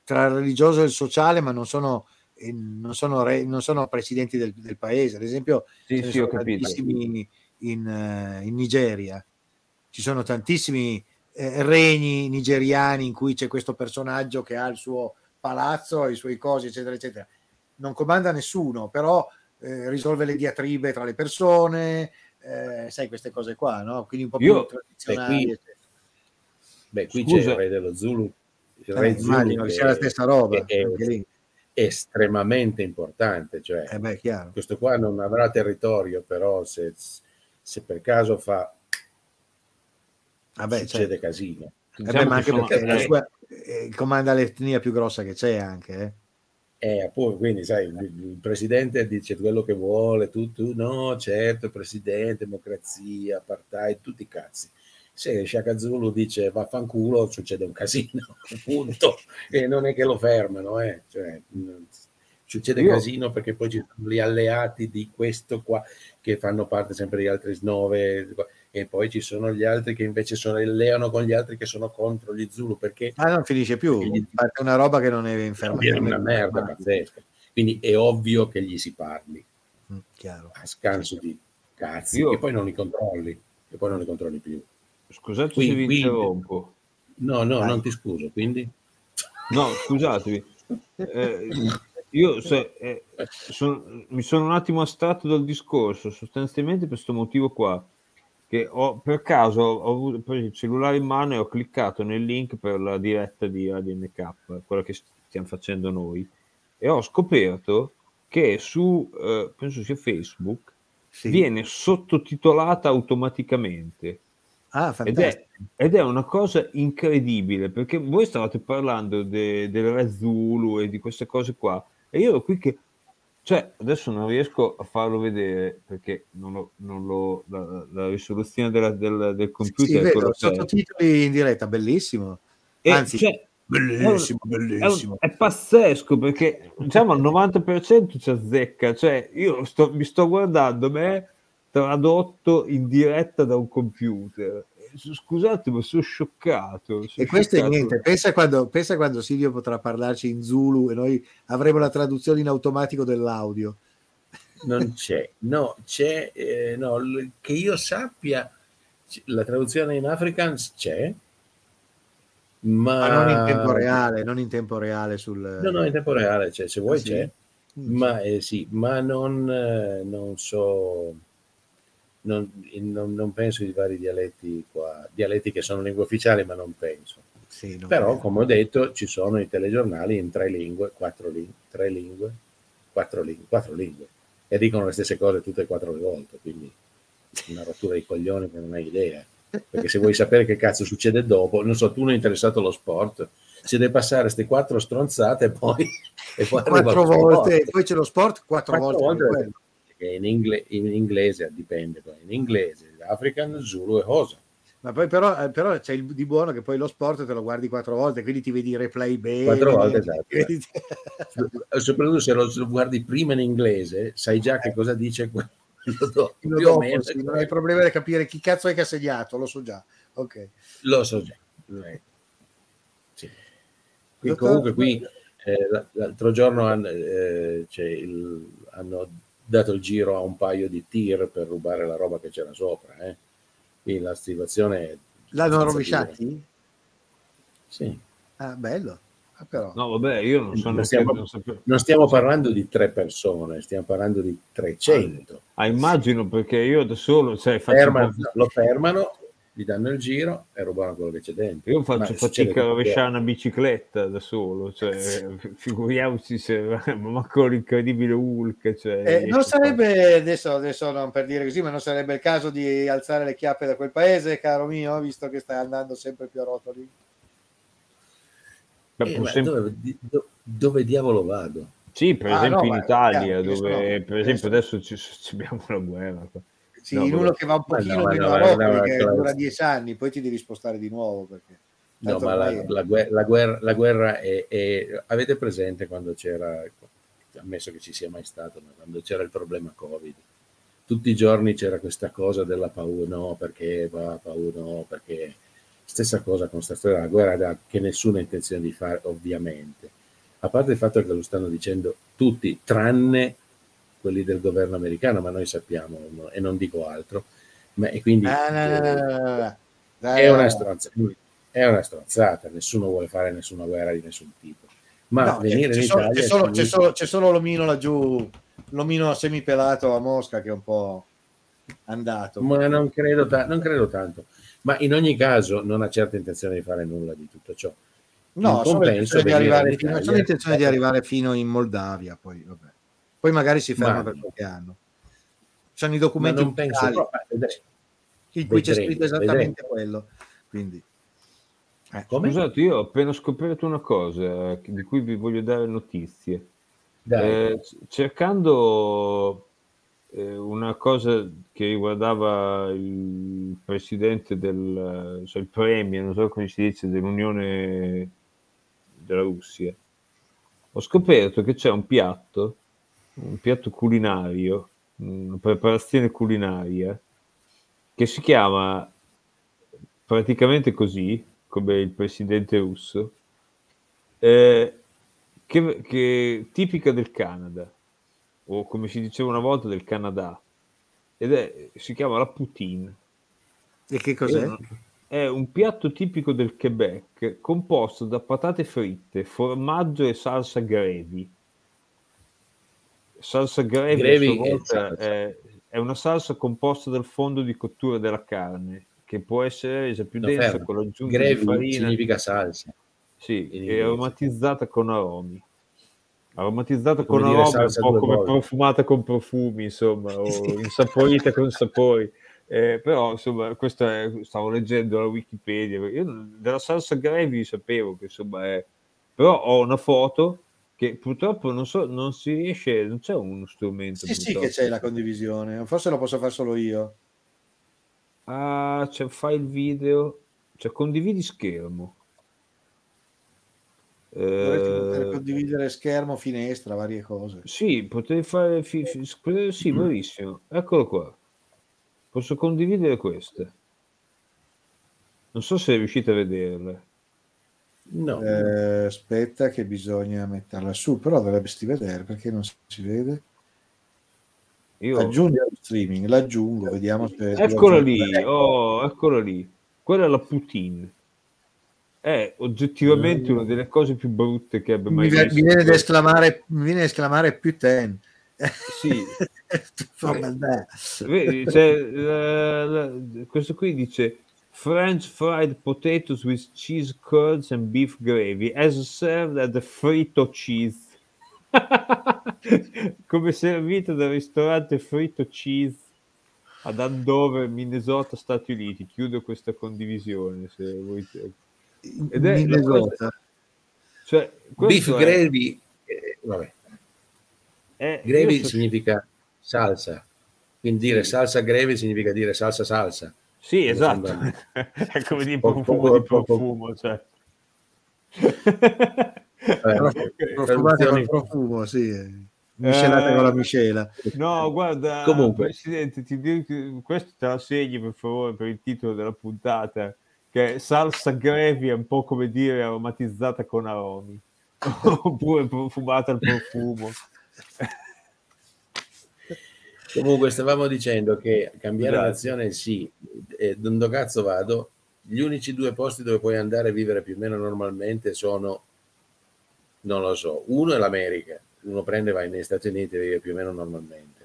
tra il religioso e il sociale, ma non sono, eh, non sono, re- non sono presidenti del, del paese. Ad esempio, Sì, sì, ho sono capito. tantissimi in, eh, in Nigeria. Ci sono tantissimi eh, regni nigeriani in cui c'è questo personaggio che ha il suo palazzo, i suoi cosi, eccetera, eccetera. Non comanda nessuno, però eh, risolve le diatribe tra le persone, eh, sai queste cose qua, no? Quindi un po' Io- più tradizionali. Beh, qui- eccetera. Beh, qui Scusa. c'è il re dello Zulu. Il Eh, re Zulu immagino che sia la stessa roba, è lì. estremamente importante. Cioè, Eh beh, questo qua non avrà territorio, però se, se per caso fa Vabbè, succede certo. casino. Eh Diciamo beh, ma che anche sono- perché la eh, sua, eh, comanda l'etnia più grossa che c'è anche. Eh. Eh, appunto, quindi sai, il, il presidente dice quello che vuole, tu, tu no, certo, presidente, democrazia, apartheid, tutti i cazzi. Se Shaka Zulu dice vaffanculo, succede un casino, punto. E non è che lo fermano, eh. Cioè, mh, succede Io- casino perché poi ci sono gli alleati di questo qua che fanno parte sempre di altri snove e poi ci sono gli altri che invece sono alleano con gli altri che sono contro gli Zulu perché Ah, non finisce più. Parte una roba che non è inferma. è una merda pazzesca. Quindi è ovvio che gli si parli Mm, chiaro. a scanso di cazzi Io- e poi non li controlli e poi non li controlli più. Scusate Qui- se vi qui- interrompo. No, no, Vai. non ti scuso, quindi... No, scusatemi. Eh, io se- eh, son- mi sono un attimo astratto dal discorso, sostanzialmente per questo motivo qua, che ho, per caso ho avuto, preso il cellulare in mano e ho cliccato nel link per la diretta di Radio NK, quella che stiamo facendo noi, e ho scoperto che su, eh, penso sia Facebook, Sì. viene sottotitolata automaticamente. Ah, Ed è, ed è una cosa incredibile perché voi stavate parlando de- del Re Zulu e di queste cose qua e io ero qui che cioè adesso non riesco a farlo vedere perché non lo, non lo- la, la risoluzione della- del, del computer sì, è vedo, è. sottotitoli in diretta, bellissimo. E, Anzi, cioè, bellissimo, è, un- bellissimo. è pazzesco perché diciamo al 90% ci azzecca cioè io sto- mi sto guardando me tradotto in diretta da un computer scusate ma sono scioccato sono E questo è scioccato. niente, pensa quando, pensa quando Silvio potrà parlarci in Zulu e noi avremo la traduzione in automatico dell'audio. Non c'è, no, c'è, eh, no, che io sappia, la traduzione in Afrikaans c'è, ma, Ma non in tempo reale, non in tempo reale sul... No, no, in tempo reale c'è, se vuoi Sì? c'è, Mm. ma eh, sì, ma non, eh, non so, non, non- non penso ai vari dialetti qua, dialetti che sono lingue ufficiali, ma non penso. Sì, no, Però, eh. come ho detto, ci sono i telegiornali in tre lingue, quattro lingue, tre lingue, quattro lingue, quattro lingue, e dicono le stesse cose tutte e quattro le volte, quindi una rottura di coglioni che non hai idea. Perché se vuoi sapere che cazzo succede dopo, non so, tu non è interessato allo sport, si deve passare queste quattro stronzate e poi, e poi quattro volte, poi c'è lo sport quattro, Quattro volte. volte. Che in, ingle- in inglese dipende, in inglese, African, Zulu e Hosa. Ma poi però, eh, però c'è il di buono che poi lo sport te lo guardi quattro volte, quindi ti vedi i replay bene. Quattro volte, esatto. vedi- soprattutto se lo guardi prima in inglese, sai già che cosa dice quello dopo, più dopo, meno. sì, non hai problema di capire chi cazzo è che ha segnato, lo so già. Ok. Lo so già. Eh, sì. Dottor- comunque qui eh, l'altro giorno hanno, eh, c'è il- hanno dato il giro a un paio di tir per rubare la roba che c'era sopra. Eh. Quindi la situazione è L'hanno rovesciati? Sì. Ah, bello. Ah, però. no vabbè io non sono Non stiamo, non sapevo- non stiamo parlando di tre persone, stiamo parlando di 300. ah, immagino perché io da solo cioè, faccio Fermano- lo fermano, gli danno il giro e rubano quello che c'è dentro. Io Ma faccio fatica a rovesciare una bicicletta da solo, cioè, figuriamoci se manco l'incredibile Hulk. Cioè, Eh, non sarebbe, adesso, adesso non per dire così, ma non sarebbe il caso di alzare le chiappe da quel paese, caro mio, visto che stai andando sempre più a rotoli. Eh, ma sempre- dove, do- dove diavolo vado? Sì, per Ah, esempio no, in ma- Italia, chiaro, dove per esempio adesso ci, ci abbiamo la guerra. qua. Sì, No, in uno che va un no, pochino meno no, a no, che dura dieci anni, poi ti devi spostare di nuovo. Perché No, ma la, la guerra, la guerra, la guerra è, è- Avete presente quando c'era, ammesso che ci sia mai stato, ma quando c'era il problema Covid, tutti i giorni c'era questa cosa della paura, no, perché va, paura, no, perché... Stessa cosa con questa storia della guerra che nessuno ha intenzione di fare, ovviamente. A parte il fatto che lo stanno dicendo tutti, tranne quelli del governo americano, ma noi sappiamo, e non dico altro, ma, e quindi Ah, no, no, no, è una stronzata, è una stronzata, nessuno vuole fare nessuna guerra di nessun tipo. Ma venire c'è, in solo, Italia c'è, solo, c'è, solo, c'è solo l'omino laggiù, l'omino semipelato a Mosca che è un po' andato. ma non credo, ta- non credo tanto. Ma in ogni caso non ha certa intenzione di fare nulla di tutto ciò. No, sono intenzione di arrivare fino, sono intenzione di arrivare fino in Moldavia, poi, vabbè. Poi magari si ferma Ma- per qualche anno. Ci sono i documenti ufficiali vedremo. in cui c'è Vedremo, scritto esattamente quello. Quindi, eh, Come? Scusate, io ho appena scoperto una cosa eh, di cui vi voglio dare notizie. Dai. Eh, cercando eh, una cosa che riguardava il presidente del, cioè il premier, non so come si dice, dell'Unione della Russia, ho scoperto che c'è un piatto, un piatto culinario, una preparazione culinaria che si chiama praticamente così, come il presidente russo, eh, che, che tipica del Canada, o come si diceva una volta del Canada, ed è, si chiama la poutine. e che cos'è? È un piatto tipico del Quebec composto da patate fritte, formaggio e salsa gravy. Salsa sua e volta salsa. è, è una salsa composta dal fondo di cottura della carne che può essere resa più No, densa fermo. con l'aggiunta di Gravy farina significa salsa. sì, e aromatizzata con aromi. Aromatizzata Come con aromi, un po' come volte. profumata con profumi, insomma, o insaporita con sapori. Eh, però, insomma, questo è, stavo leggendo la Wikipedia. Io della salsa gravy sapevo che, insomma, è... Però ho una foto che purtroppo non so, non si riesce, non c'è uno strumento. Sì, sì, purtroppo. che c'è la condivisione. Forse lo posso fare solo io. Ah, c'è file video, cioè condividi schermo. Dovresti poter Eh, condividere schermo, finestra, varie cose. Sì, potrei fare. fi- fi- sì, bravissimo. Eccolo qua. Posso condividere queste. Non so se riuscite a vederle. No, Eh, aspetta che bisogna metterla su, però dovresti vedere perché non si vede. Io... Aggiungi allo streaming, l'aggiungo, vediamo se... Eccola lì, oh, eccola lì. Quella è la Putin. È oggettivamente una delle cose più brutte che abbia mai Mi, visto. mi viene da esclamare, mi viene da esclamare più ten. Sì. Vedi, c'è la- la- questo qui dice French fried potatoes with cheese curds and beef gravy as served at the Frito Cheese. Come servito dal ristorante Frito Cheese ad Andover, Minnesota, Stati Uniti. Chiudo questa condivisione se volete. Ed è Minnesota. cioè, beef è- gravy, eh, vabbè. è- Gravy so- significa salsa. Quindi dire salsa gravy significa dire salsa salsa. Sì, Mi esatto. sembra- è come dire Poco- profumo di profumo, cioè. Eh, Profumata traduzioni- con profumo, sì. Miscelata Eh, con la miscela. No, guarda, Comunque. Presidente, ti dico, questo te la segni per favore per il titolo della puntata, che è salsa gravy è un po' come dire aromatizzata con aromi, oppure profumata al profumo. Comunque stavamo dicendo che cambiare Esatto. nazione sì, e dove cazzo vado? Gli unici due posti dove puoi andare a vivere più o meno normalmente sono, non lo so, uno è l'America, uno prende e va negli Stati Uniti e vive più o meno normalmente.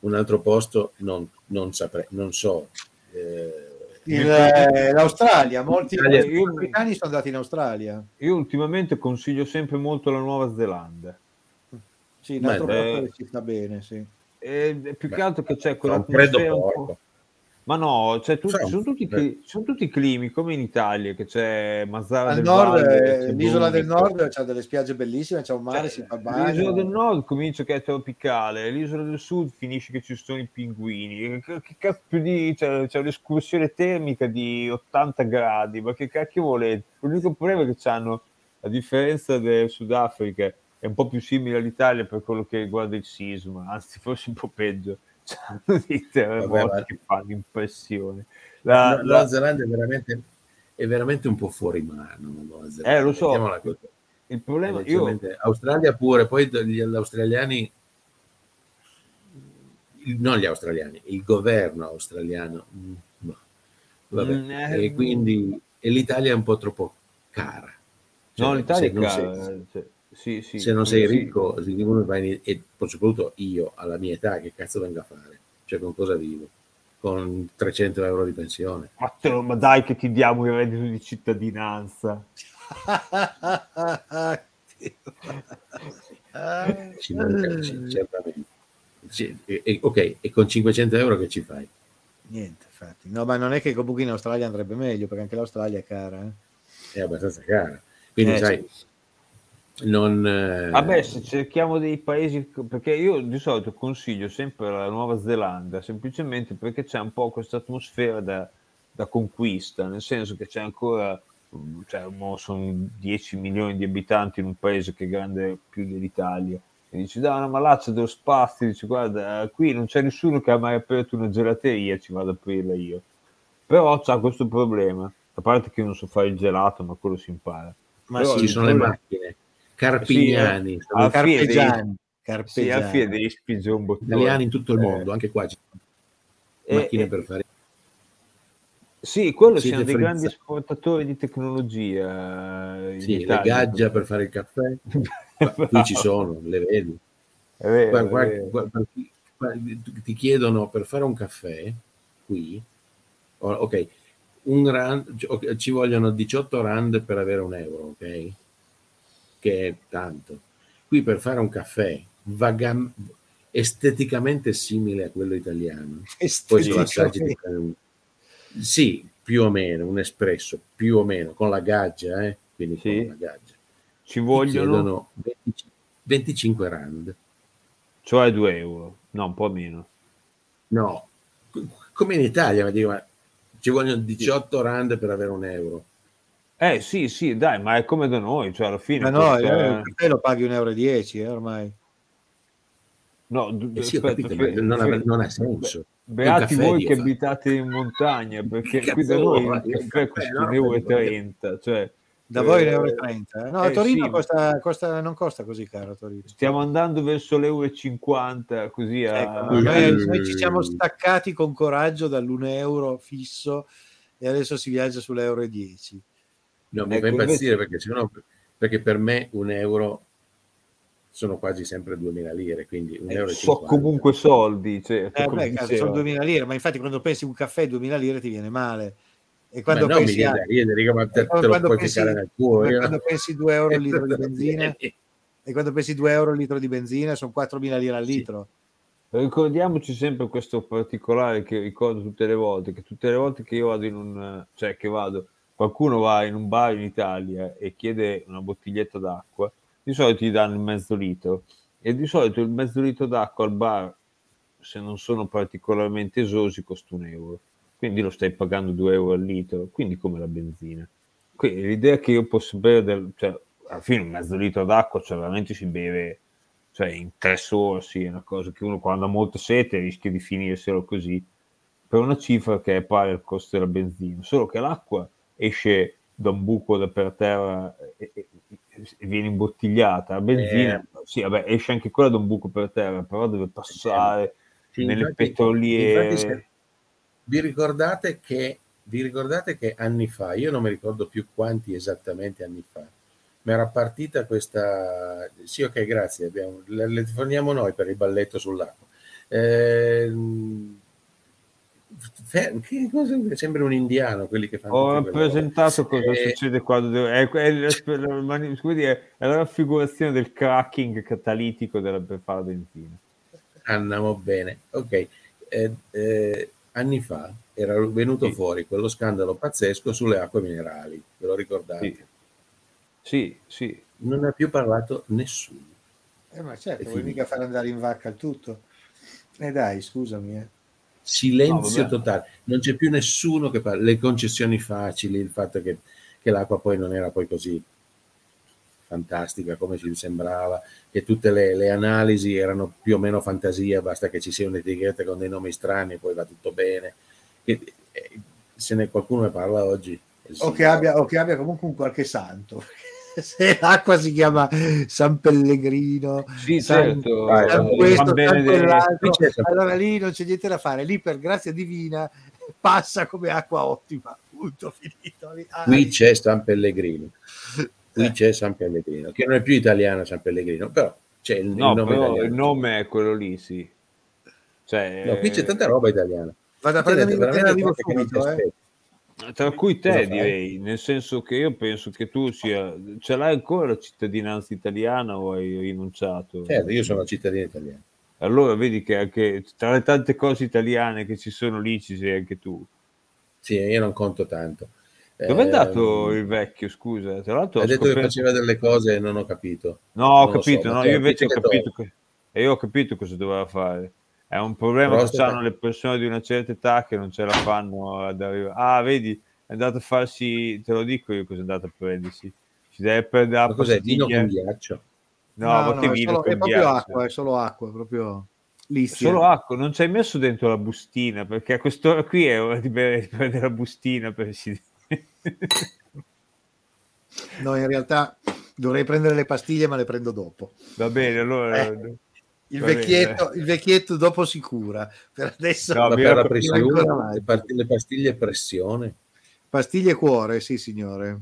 Un altro posto non, non saprei, non so. Eh, Il- eh, L'Australia, molti americani sono andati in Australia. Io ultimamente consiglio sempre molto la Nuova Zelanda. Sì, un altro Beh, posto eh, ci sta bene, sì. E più che Beh, altro che c'è quell'atmosfera un po'... Ma no, tutti- Fa un- sono, tutti, eh. sono tutti climi come in Italia, che c'è Mazzara Al del nord, Valle, eh, c'è l'isola del nord c'ha delle spiagge bellissime, c'è un mare, si fa il bagno. L'isola del nord comincia che è tropicale, l'isola del sud finisce che ci sono i pinguini. Che, che cazzo più di. C'è, c'è un'escursione termica di 80 gradi, ma che cacchio volete? L'unico problema è che hanno, a differenza del Sudafrica, è un po' più simile all'Italia per quello che riguarda il sisma, anzi, forse un po' peggio. C'hanno dei terremoti Vabbè, che fanno impressione. La, La- Nuova la- Zelanda è veramente, è veramente un po' fuori mano. Eh, lo so. Il problema, Eh, io, Australia pure, poi gli australiani, non gli australiani, il governo australiano, mm. Vabbè. Mm, eh, e quindi e l'Italia è un po' troppo cara. Cioè, no, l'Italia è cara. sei- cioè, sì, sì, se non sei sì. ricco, va in- e poi soprattutto io alla mia età, che cazzo venga a fare? Cioè, con cosa vivo? Con 300 euro di pensione. Ma, te lo- ma dai che ti diamo il reddito di cittadinanza. Ci manca, ci- certamente. Sì, e- e- ok, e con 500 euro che ci fai? Niente, infatti. No, ma non è che comunque in Australia andrebbe meglio, perché anche l'Australia è cara. eh. È abbastanza cara. Quindi, Eh, sai, non... eh, Vabbè, se cerchiamo dei paesi, perché io di solito consiglio sempre la Nuova Zelanda, semplicemente perché c'è un po' questa atmosfera da, da conquista, nel senso che c'è ancora, cioè, mo sono 10 milioni di abitanti in un paese che è grande più dell'Italia. E dici, da una malaccia dello spazio, dici, guarda, qui non c'è nessuno che ha mai aperto una gelateria, ci vado ad aprirla io. Però c'ha questo problema, a parte che io non so fare il gelato, ma quello si impara. Ma Però ci sono le macchine. Carpignani, Sì, devi- Carpegiani. Sì, Carpegiani. spingere un bottone. italiani in tutto il Eh, mondo, anche qua ci sono macchine e- per fare... Sì, quello Siete siamo dei grandi frizzati. esportatori di tecnologia. eh, Sì, le Italia. gaggia per fare il caffè, qui ci sono, le vedi. È vero, Guarda, guarda, guarda, ti chiedono per fare un caffè qui, ok, un rand, ci vogliono 18 rand per avere un euro, ok? Che è tanto. Qui per fare un caffè vagam- esteticamente simile a quello italiano, poi lo assaggi fai un- sì, più o meno, un espresso, più o meno, con la gaggia, eh? quindi Sì. con la gaggia. Ci vogliono, chiedono 20 25 rand. cioè 2 euro, no, un po' meno. No, come in Italia, ma dico, ma ci vogliono 18 rand per avere un euro. Eh sì, sì, dai, ma è come da noi, cioè alla fine... Ma no, costa- eh, il caffè lo paghi 1,10 euro eh, ormai. no, d- Eh sì, aspetta, capito, fe- non, ha, fe- non ha senso. Beati voi che fa. abitate in montagna, perché Che qui da cazzo noi Un caffè caffè, costa no? 1,30 euro, cioè... Da voi eh, 1,30 euro. No, a eh, Torino sì, costa, costa- non costa così caro Torino. Stiamo andando verso l'euro e 50, così a... Ecco, noi, noi ci siamo staccati con coraggio dall'1 euro fisso e adesso si viaggia sull'euro e 10. No, mi Ecco, fa impazzire invece- perché, sennò- perché per me un euro sono quasi sempre 2000 lire, quindi un Eh, euro so 50. comunque soldi, certo, Eh, come beh, cazzo, sono 2000 lire, ma infatti quando pensi un caffè 2000 lire ti viene male. E Ma quando no, mi pensi a, viene da ridere, dico, ma te, e quando- te lo quando puoi pensi- ficcare nel culo. io- quando pensi 2 euro il litro di benzina e quando pensi 2 euro il litro di benzina sono 4000 lire al Sì. litro. Ricordiamoci sempre questo particolare che ricordo tutte le volte, che tutte le volte che io vado in un, cioè che vado, qualcuno va in un bar in Italia e chiede una bottiglietta d'acqua, di solito gli danno mezzo litro e di solito il mezzo litro d'acqua al bar, se non sono particolarmente esosi, costa un euro. Quindi lo stai pagando 2 euro al litro, quindi come la benzina. Quindi l'idea che io posso bere, del, cioè, alla fine un mezzo litro d'acqua, cioè veramente si beve cioè in tre sorsi, è una cosa che uno quando ha molta sete rischia di finirselo così, per una cifra che è pari al costo della benzina, solo che l'acqua esce da un buco da per terra e, e- e viene imbottigliata, la benzina, Eh. sì, vabbè, esce anche quella da un buco per terra, però deve passare Sì, nelle infatti- petroliere. infatti se- vi ricordate che vi ricordate che anni fa, io non mi ricordo più quanti esattamente anni fa, mi era partita questa sì ok grazie abbiamo, le, le forniamo noi per il balletto sull'acqua fe- che cosa, sembra un indiano quelli che fanno Ho rappresentato cosa Eh, succede quando è, è, è- è la raffigurazione del cracking catalitico della, per fare la benzina. andiamo bene ok Eh, eh, anni fa era venuto Sì. fuori quello scandalo pazzesco sulle acque minerali ve lo ricordate? Sì, sì, sì. non ne ha più parlato nessuno Eh, ma certo, È vuoi mica far andare in vacca il tutto. Eh dai, scusami. eh. Silenzio No, totale. Non c'è più nessuno che parla le concessioni facili il fatto che, che l'acqua poi non era poi così fantastica come ci sembrava che tutte le, le analisi erano più o meno fantasia basta che ci sia un'etichetta con dei nomi strani e poi va tutto bene. E- e- se ne qualcuno ne parla oggi? O che, abbia, o che abbia comunque un qualche santo. Se l'acqua si chiama San Pellegrino, Sì, San, certo. San vai, questo, San Qui c'è San- allora lì non c'è niente da fare. Lì per grazia divina passa come acqua ottima. Punto finito. Ah, qui c'è San Pellegrino qui Eh. c'è San Pellegrino che non è più italiano San Pellegrino però c'è il, il No, nome però il nome è quello lì, sì. Cioè, No, qui c'è tanta roba italiana Vado a prendermi veramente subito. Eh. Tra cui te direi, nel senso che io penso che tu sia, ce l'hai ancora la cittadinanza italiana o hai rinunciato? Certo, io sono cittadino italiano. Allora vedi che anche tra le tante cose italiane che ci sono lì ci sei anche tu. Sì, io non conto tanto. Dove è andato Ehm, il vecchio, scusa? Tra l'altro Ha detto che scoperto- faceva delle cose e non ho capito. No, ho Non lo so, capito, no, io invece ho che capito, che... e io ho capito cosa doveva fare. È un problema Prostata. che hanno le persone di una certa età che non ce la fanno ad arrivare. Ah, vedi, è andato a farsi, te lo dico io cosa è andato a prendersi. Si deve prendere la cos'è? Vino con ghiaccio? No, No, ma no, che è, vino solo, con è proprio ghiaccio? acqua, è solo acqua, proprio È listia. Solo acqua, non ci hai messo dentro la bustina, perché a quest'ora qui è ora di, bere- di prendere la bustina, Presidente. No, in realtà dovrei prendere le pastiglie, ma le prendo dopo. Va bene, allora... Eh. Il vecchietto, il vecchietto dopo si cura. Per adesso No, per la pressione, le, part- le pastiglie pressione. pastiglie cuore, sì signore.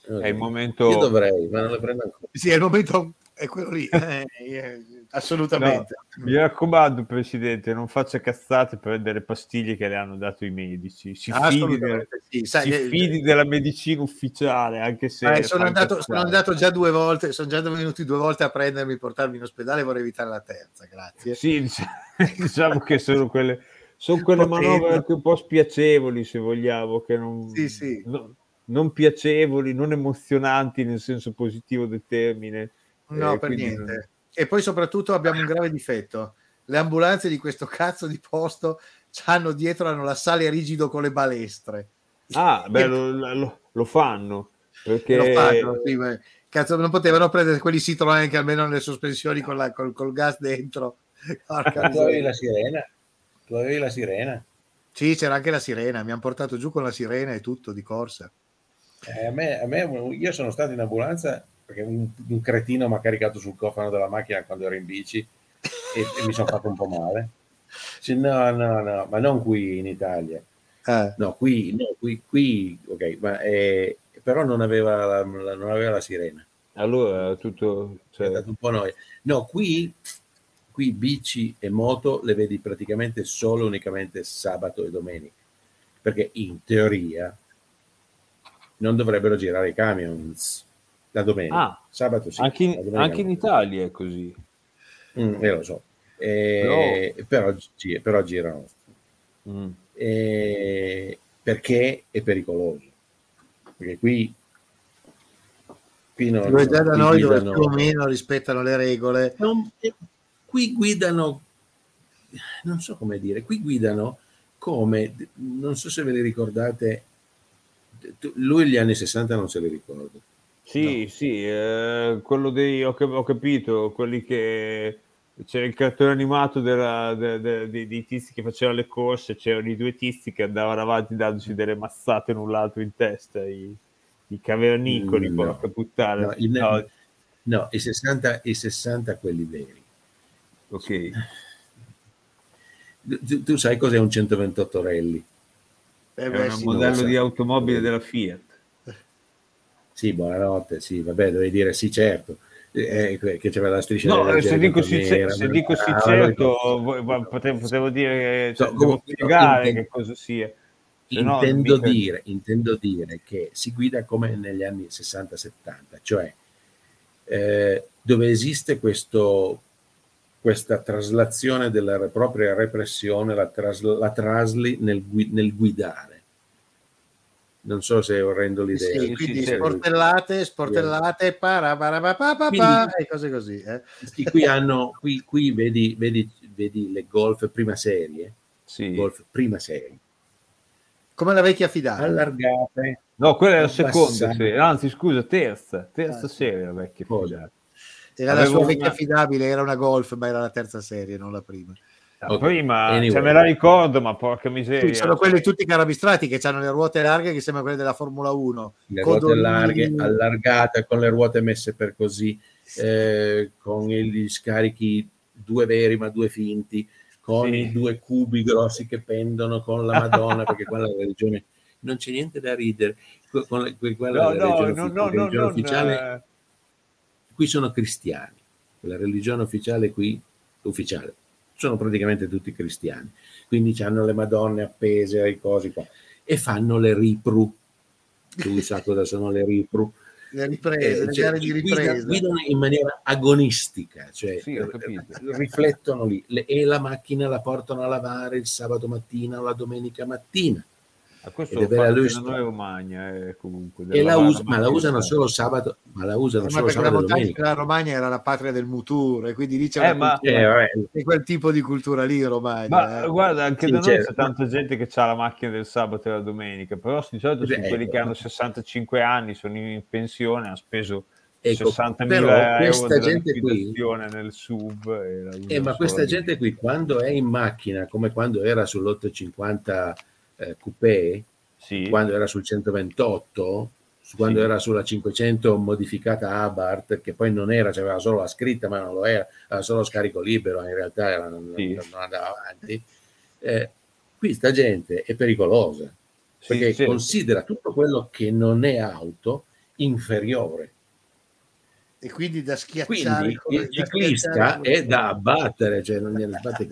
È il momento... Io dovrei, ma non le prendo ancora. Sì, è il momento è quello lì. eh, eh, assolutamente. Mi raccomando, Presidente, non faccia cazzate per delle pastiglie che le hanno dato i medici. Si, fidi, del- sì. Sai, si eh, fidi della medicina ufficiale, anche se... eh, sono, andato, sono andato già due volte, sono già venuti due volte a prendermi, portarmi in ospedale, vorrei evitare la terza, grazie. Sì, dic- diciamo che sono quelle, sono quelle manovre anche un po' spiacevoli, se vogliamo, che non, Sì, sì. no- non piacevoli, non emozionanti nel senso positivo del termine. No, Eh, per quindi niente. E poi soprattutto abbiamo un grave difetto. Le ambulanze di questo cazzo di posto hanno dietro hanno la sale rigido con le balestre. Ah, beh, lo, lo- lo fanno, perché... Lo fanno, sì, ma- cazzo, non potevano prendere quelli Citroën che almeno nelle sospensioni con la- col, col gas dentro. Porca Tu avevi la sirena? Tu avevi la sirena? Sì, c'era anche la sirena, mi hanno portato giù con la sirena e tutto di corsa. Eh, a me, a me- io sono stato in ambulanza perché un, un cretino mi ha caricato sul cofano della macchina quando ero in bici e, e mi sono fatto un po' male. Sì, no, no, no, ma non qui in Italia. Eh, No, qui, no, qui, qui ok, ma, eh, però non aveva la, la- non aveva la sirena. Allora, tutto... È cioè, stato un po' noia. No, qui, qui bici e moto le vedi praticamente solo unicamente sabato e domenica, perché in teoria non dovrebbero girare i camions la domenica. Ah, sabato sì. anche, in, domenica anche in. Italia è così. Mm, eh, lo so. Eh, però, gi- però girano. Mm. Eh, perché è pericoloso. Perché qui, qui non, dove già da noi dove più o meno rispettano le regole. non- qui guidano, non so come dire, qui guidano come, non so se ve li ricordate, lui gli anni 60 non se li ricordo. Sì, sì, eh, quello dei, ho, ho capito, quelli che c'era il cartone animato della- de- de- dei, dei tizi che facevano le corse, c'erano i due tizi che andavano avanti dandosi delle mazzate l'un l'altro in testa, i, i cavernicoli, Mm, no. porca puttana. No, in- No, No, i 60, i 60 quelli veri. ok. Tu, tu sai cos'è un 128 rally? Eh È beh, un sì, modello lo di automobile della Fiat. Sì, buonanotte, sì, vabbè, dovevi dire sì, certo, eh, que- che c'era la striscia No, della se dico, sì, se ma- dico sì certo, potevo, potevo dire, cioè, No, devo spiegare intendo- che cosa sia. Se no, intendo, mica- dire, intendo dire che si guida come negli anni 60-70, cioè eh, dove esiste questo, questa traslazione della propria repressione, la, tras- la trasli nel, nel guidare. Non so se rendo l'idea. Sì, Sì, quindi sì, sportellate, sportellate, para, para, pa, pa, pa, pa, Quindi- e cose così. eh. Sì, qui hanno, qui, qui vedi, vedi, vedi le golf prima serie, Sì. golf prima serie, Come la vecchia fidata. allargate, No, quella è la seconda serie, anzi scusa, terza, terza Ah, sì. serie la vecchia fidata. Era la avevo sua una- vecchia affidabile, era una Golf, ma era la terza serie, non la prima. La Ok, prima, anyway. cioè, me la ricordo, ma porca miseria. Sì, sono quelli tutti carabistrati che hanno le ruote larghe che sembrano quelle della Formula 1. le Codolini. ruote larghe, allargate, con le ruote messe per così, eh, con gli scarichi due veri ma due finti, con Sì. i due cubi grossi che pendono, con la Madonna, perché quella è la religione, non c'è niente da ridere, con que- quella No, è la no, religione, no, uffi- no, no, religione non, ufficiale, eh, qui sono cristiani, la religione ufficiale qui, ufficiale, sono praticamente tutti cristiani, quindi hanno le Madonne appese ai cosi qua, e fanno le ripru, tu sai cosa sono le ripru, Le riprese, eh, le cioè, gare di ripresa. guidano in maniera agonistica, cioè Sì, eh, riflettono lì. Le- e la macchina la portano a lavare il sabato mattina o la domenica mattina questo ed è vera fanno lui anche da sta- noi a Romagna, eh, comunque. e la us- ma la usano solo sabato, ma la usano Ma solo perché la, sabato e montagna, domenica. la Romagna era la patria del mutur e quindi lì c'è Eh, ma- cultura- Eh, quel tipo di cultura lì in Romagna. Ma eh. guarda, anche Sì, da noi certo. c'è tanta gente che ha la macchina del sabato e la domenica, però di solito sono quelli che hanno 65 anni, sono in pensione, hanno speso Ecco, 60.000 però euro questa della gente qui- nel sub. e la Eh, ma questa gente qui quando è in macchina come quando era sull'850 eh, coupé Sì. quando era sul 128 su quando Sì. era sulla 500 modificata Abarth, che poi non era, c'aveva solo la scritta, ma non lo era, aveva solo scarico libero, in realtà era- non, Sì. non andava avanti. Eh, qui sta gente è pericolosa, Sì, perché sì. considera tutto quello che non è auto inferiore. E quindi da schiacciare Quindi come- il ciclista è da abbattere, cioè non gliene sbatte i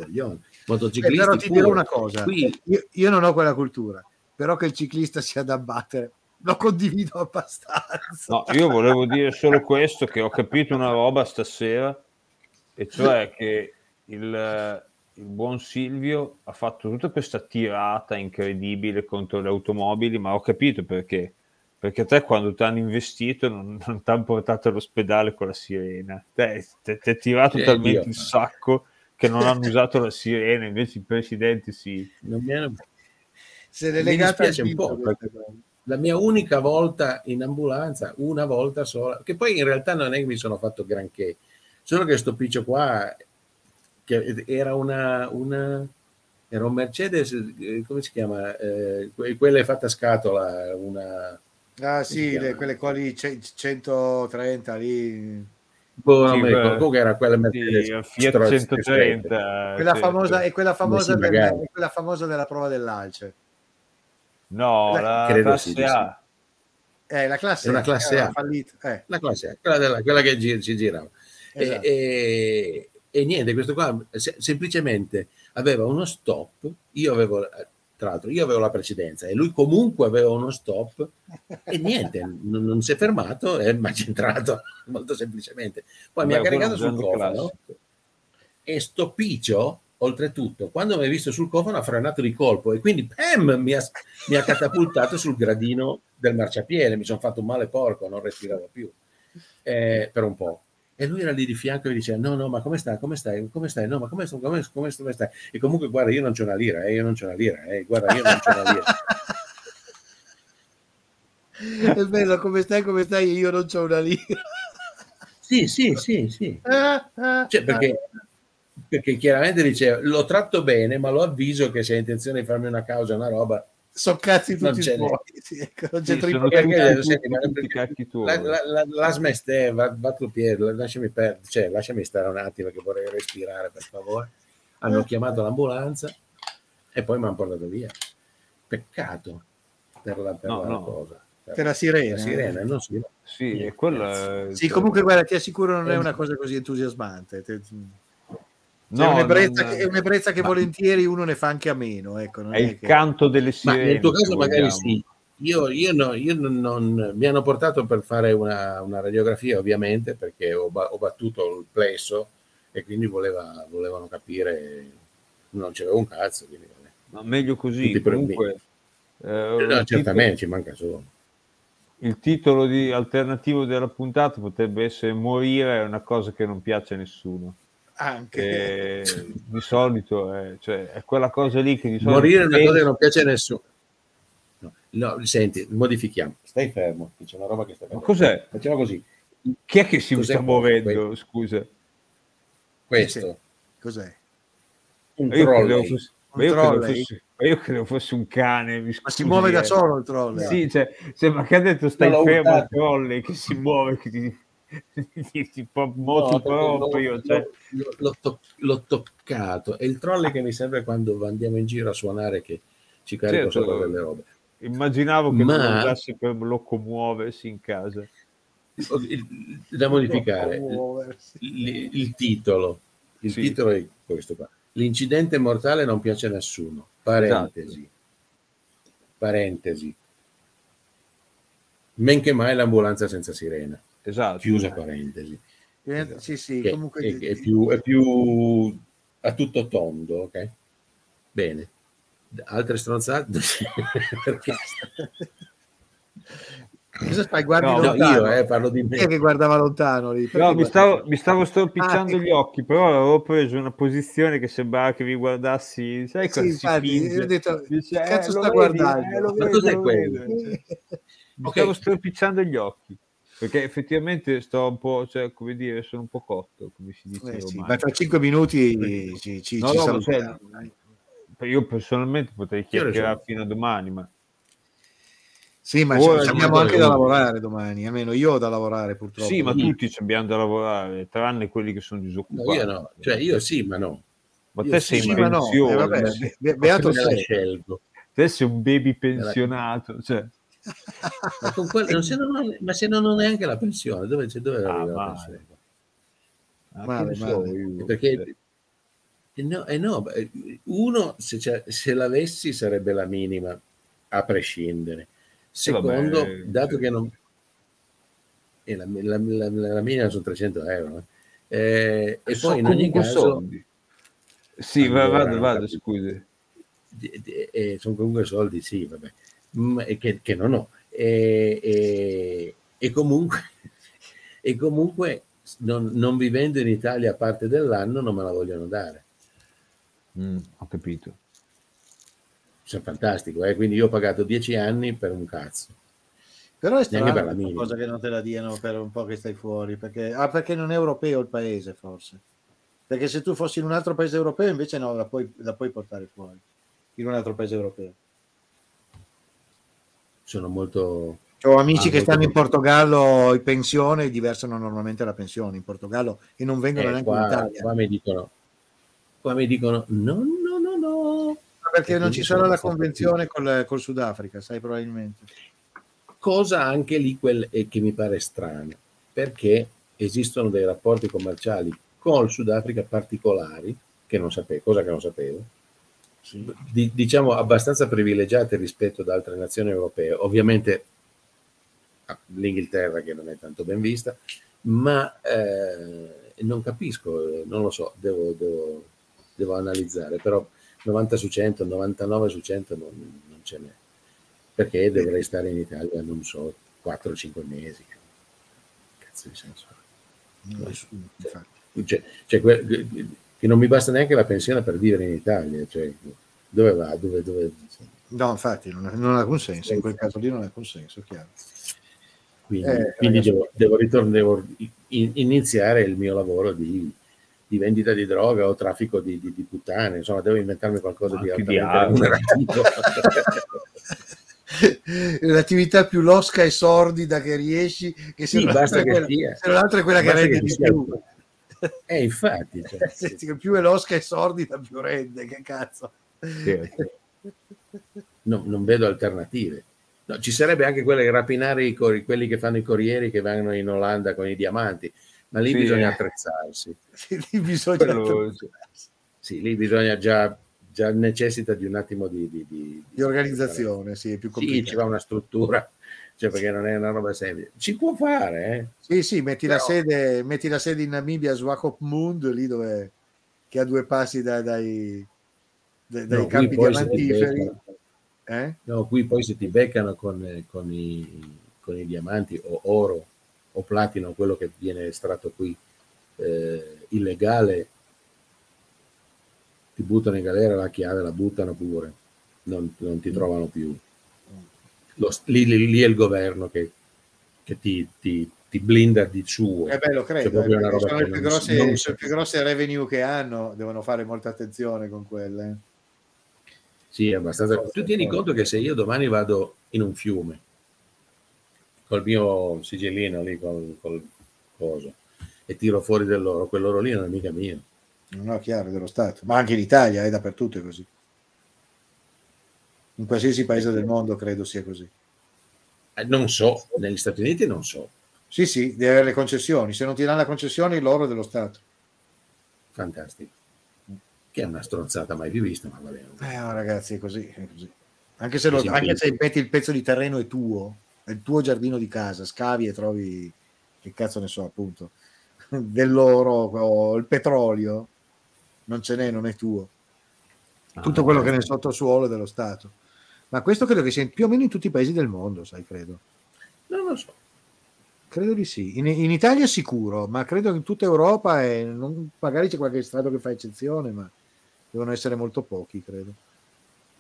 coglioni. Eh, Motociclisti però ti dirò pure. una cosa, Qui io, io non ho quella cultura, però che il ciclista sia da battere lo condivido abbastanza. No, io volevo dire solo questo, che ho capito una roba stasera, e cioè che il, il buon Silvio ha fatto tutta questa tirata incredibile contro le automobili, ma ho capito perché. Perché te quando ti hanno investito non, non ti hanno portato all'ospedale con la sirena. Te ti hai tirato Che talmente Dio. il sacco che non hanno usato la sirena, invece il presidente sì. non mi hanno- Se l'è mi legata al dispiace un po', perché- la mia unica volta in ambulanza, una volta sola, che poi in realtà non è che mi sono fatto granché, solo che sto piccio qua, che era una, una era un Mercedes, eh, come si chiama? Eh, que- quella è fatta a scatola, una... Ah sì, le- quelle quali ce- 130 lì. Boh, non Sì, mi ricordo, comunque era quella Sì, Mercedes. il Fiat stro- 130. Quella sì, famosa, sì. è quella famosa, sì, del- magari. è quella famosa della prova dell'Alce. No, la Credo classe sì, A. Eh, la classe È una classe A. fallita. Eh, La classe A, quella, della- quella che gi- si girava. E- esatto. E, e niente, questo qua se- semplicemente aveva uno stop, io avevo, tra l'altro, io avevo la precedenza e lui comunque aveva uno stop e niente, non, non si è fermato e mi ha centrato molto semplicemente. Poi mi ha Beh, caricato sul cofano e sto piccio, oltretutto, quando mi ha visto sul cofano ha frenato di colpo e quindi pam, mi, ha, mi ha catapultato sul gradino del marciapiede, mi sono fatto un male porco, non respiravo più eh, per un po'. E lui era lì di fianco e mi diceva: No, no, ma come stai? Come stai? Come stai? No, ma come, come, come, come stai? E comunque, guarda, io non c'ho una lira, eh, io non c'ho una lira, eh, guarda, io non c'ho una lira. È bello, come stai, come stai? Io non c'ho una lira. Sì, sì, sì, sì. Ah, ah, Cioè, perché, perché chiaramente dice: Lo tratto bene, ma lo avviso che se ha intenzione di farmi una causa, una roba, sono cazzi tutti ce tuoi. Sì, ecco, Sì, i tuoi. la, la, la, la smeste, va, va tu Pier, lasciami, per, cioè, lasciami stare un attimo che vorrei respirare per favore. Hanno chiamato l'ambulanza e poi mi hanno portato via. Peccato per la, per No, la no. cosa. Per la sirena. La sirena, non si- Sì, e quella... Sì, comunque guarda, ti assicuro non è una cosa così entusiasmante. Te- No, è, un'ebbrezza non- che, è un'ebbrezza che ma- volentieri uno ne fa anche a meno. Ecco, non È il che- canto delle Ma sirene. nel tuo caso magari vogliamo. sì. Io, io no, io non, non- mi hanno portato per fare una, una radiografia, ovviamente, perché ho, ba- ho battuto il plesso e quindi voleva- volevano capire, non c'avevo un cazzo. Quindi. Ma meglio così. Comunque, eh, No, il titolo- certamente ci manca solo. il titolo di alternativo della puntata potrebbe essere Morire è una cosa che non piace a nessuno. Anche. Che di solito è, cioè, è quella cosa lì che di solito Morire è una cosa che non piace a nessuno. No, no, senti, modifichiamo. Stai fermo, che c'è una roba che sta Ma cos'è? Facciamo così. Chi è che si Cos'è sta questo? muovendo? Scusa. Questo, Cos'è? un io credevo trolley. fosse, Un ma io trolley? fosse- ma io credevo fosse un cane. mi Ma si muove da eh. solo il trolley. Sì, cioè, sembra che ha detto stai fermo urtato. trolley che si muove, che ti, moti No, proprio. l'ho- cioè. l'ho- l'ho to- l'ho toccato. È il trolley che mi serve quando andiamo in giro a suonare che ci carico Certo. sopra delle robe. Immaginavo che Ma- non usasse per locomuoversi in casa. Da modificare il, il titolo. Il Sì. titolo è questo qua. L'incidente mortale non piace a nessuno. Parentesi. Parentesi. Men che mai l'ambulanza senza sirena. Esatto. Chiusa parentesi. Eh, Sì, sì, Che- comunque che è, più, è più a tutto tondo, ok? Bene. Altre stronzate? Perché? Cosa fai? Guardi No, No, lontano? io eh, parlo di è me. che guardava lontano lì? No, mi stavo, mi stavo storpicciando Ah, gli occhi, però avevo preso una posizione che sembrava che vi guardassi, sai Sì, cosa si infatti, ho detto, Dice, che cazzo lo sta vedi? guardando? Eh, Ma vedo, cos'è lo quello? Cioè, mi Ok. stavo storpicciando gli occhi, perché effettivamente sto un po', cioè, come dire, sono un po' cotto, come si dice Eh sì, ma tra cinque minuti ci, ci, No, ci no, cioè, io personalmente potrei chiacchierare fino a domani, ma Sì, ma Ora ci- abbiamo anche da lavorare domani, almeno io ho da lavorare purtroppo. Sì, ma tutti ci abbiamo da lavorare, tranne quelli che sono No, disoccupati. io no, cioè io sì, ma no. Ma io te sì, sei in ma no, pensione, eh, vabbè, be- be- beato sei. scelgo. te sei un baby pensionato. Cioè, Ma, con quel- non- se non ho- ma se non ho neanche la pensione, dove, c'è- dove Ah, arriva la pensione? ah, Male, so male. Perché eh no, eh no, uno, se, c'è- se l'avessi sarebbe la minima, a prescindere. Sì, vabbè, Secondo, eh, dato che non... eh, la, la- la- la minima sono 300 euro. eh. Eh, e poi in ogni caso... soldi. Sì, Allora, vado, vado, scusi. sono comunque soldi, sì, vabbè, che, che non ho. E, e- e comunque, e comunque non, non vivendo in Italia a parte dell'anno non me la vogliono dare. Mm, ho capito. Cioè, fantastico, eh? quindi io ho pagato 10 anni per un cazzo. Però è strano per la cosa che non te la diano per un po' che stai fuori, perché, ah, perché non è europeo il paese forse. Perché se tu fossi in un altro paese europeo invece no, la puoi, la puoi portare fuori, in un altro paese europeo. Sono molto... Ho amici Ah, che molto stanno in. Portogallo in pensione e diversano normalmente la pensione in Portogallo e non vengono eh, neanche in qua, Italia. qua mi dicono, qua mi dicono, no, no, no, no. perché E non ci sarà la convenzione col, col Sudafrica, sai probabilmente. cosa anche lì quel, e che mi pare strano, perché esistono dei rapporti commerciali con il Sudafrica particolari, che non sapevo, cosa che non sapevo, di- diciamo abbastanza privilegiate rispetto ad altre nazioni europee, ovviamente ah, l'Inghilterra che non è tanto ben vista, ma eh, non capisco, eh, non lo so, devo, devo- devo analizzare, però 90 su 100, 99 su 100 non, non ce n'è perché dovrei stare in Italia, non so, 4-5 mesi. Cazzo di senso. infatti. Cioè, cioè, che non mi basta neanche la pensione per vivere in Italia. Cioè, dove va? Dove, dove- No, infatti non ha, non ha alcun senso, in quel caso lì non ha alcun senso, chiaro. Quindi, Eh, quindi ragazzi. devo, devo ritorn- devo in- iniziare il mio lavoro di, di vendita di droga o traffico di, di- di puttane. Insomma, devo inventarmi qualcosa di Anche di remunerativo. L'attività più losca e sordida che riesci, che se Sì, basta l'altra è che quella- sia. se non l'altra è quella che rende di sia- più. Eh, infatti. cioè, Senti più è losca e sordida, più rende, che cazzo. Certo. no- non vedo alternative. No, ci sarebbe anche quelle rapinare i cor- quelli che fanno i corrieri che vanno in Olanda con i diamanti, ma lì Sì. bisogna attrezzarsi. Lì bisogna Quello- Sì, lì bisogna già, già necessita di un attimo di, di, di- di organizzazione, sì, è più Sì, ci va una struttura, cioè perché non è una roba semplice. Si può fare, eh? Sì, sì, metti, la Però- sede, metti la sede in Namibia, Swakopmund, lì dove che a due passi da- dai, dai, dai No, campi diamantiferi. Eh? No, qui poi se ti beccano con, con i, con i diamanti o oro o platino, quello che viene estratto qui eh, illegale, ti buttano in galera la chiave, la buttano pure, non, non ti trovano più. Lo- lì, lì- lì è il governo che, che ti, ti- ti blinda di suo. Eh beh, lo Cioè, credo, eh, sono, le più non- grosse, non sono si- le più grosse revenue che hanno, devono fare molta attenzione con quelle. eh. Sì, è abbastanza. Tu tieni conto che se io domani vado in un fiume col mio sigillino lì, col, col coso, e tiro fuori dell'oro, quell'oro lì non è mica mio. No, chiaro, dello Stato, ma anche in Italia è dappertutto così. In qualsiasi paese del mondo credo sia così. Eh, Non so, negli Stati Uniti non so. Sì, sì, deve avere le concessioni. Se non ti danno la concessione, l'oro è dello Stato. Fantastico. Che è una stronzata mai più vista, ma va bene. Eh, no, ragazzi, è così. è così. Anche, se lo- anche se metti il pezzo di terreno è tuo, è il tuo giardino di casa, scavi e trovi, che cazzo ne so, appunto, dell'oro o il petrolio, non ce n'è, non è tuo. Tutto Ah, quello che è nel sottosuolo è dello Stato. Ma questo credo che sia più o meno in tutti i paesi del mondo, sai, credo. Non lo so. Credo di sì. In, in Italia sicuro, ma credo che in tutta Europa e non- magari c'è qualche stato che fa eccezione, ma devono essere molto pochi, credo.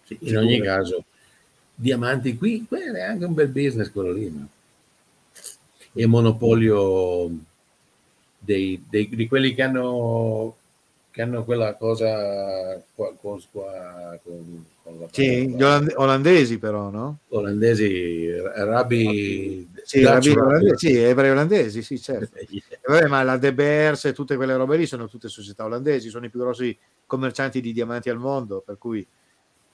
Sì, in ogni caso, diamanti qui, quello è anche un bel business quello lì. no? E monopolio dei- dei- di quelli che hanno, che hanno quella cosa qua, qua- qua- con, Sì, gli oland- olandesi però, no? olandesi, rabbi, Sì, rabbi- olandesi, sì, ebrei olandesi, sì, certo. E vabbè, ma la De Beers e tutte quelle robe lì sono tutte società olandesi, sono i più grossi commercianti di diamanti al mondo, per cui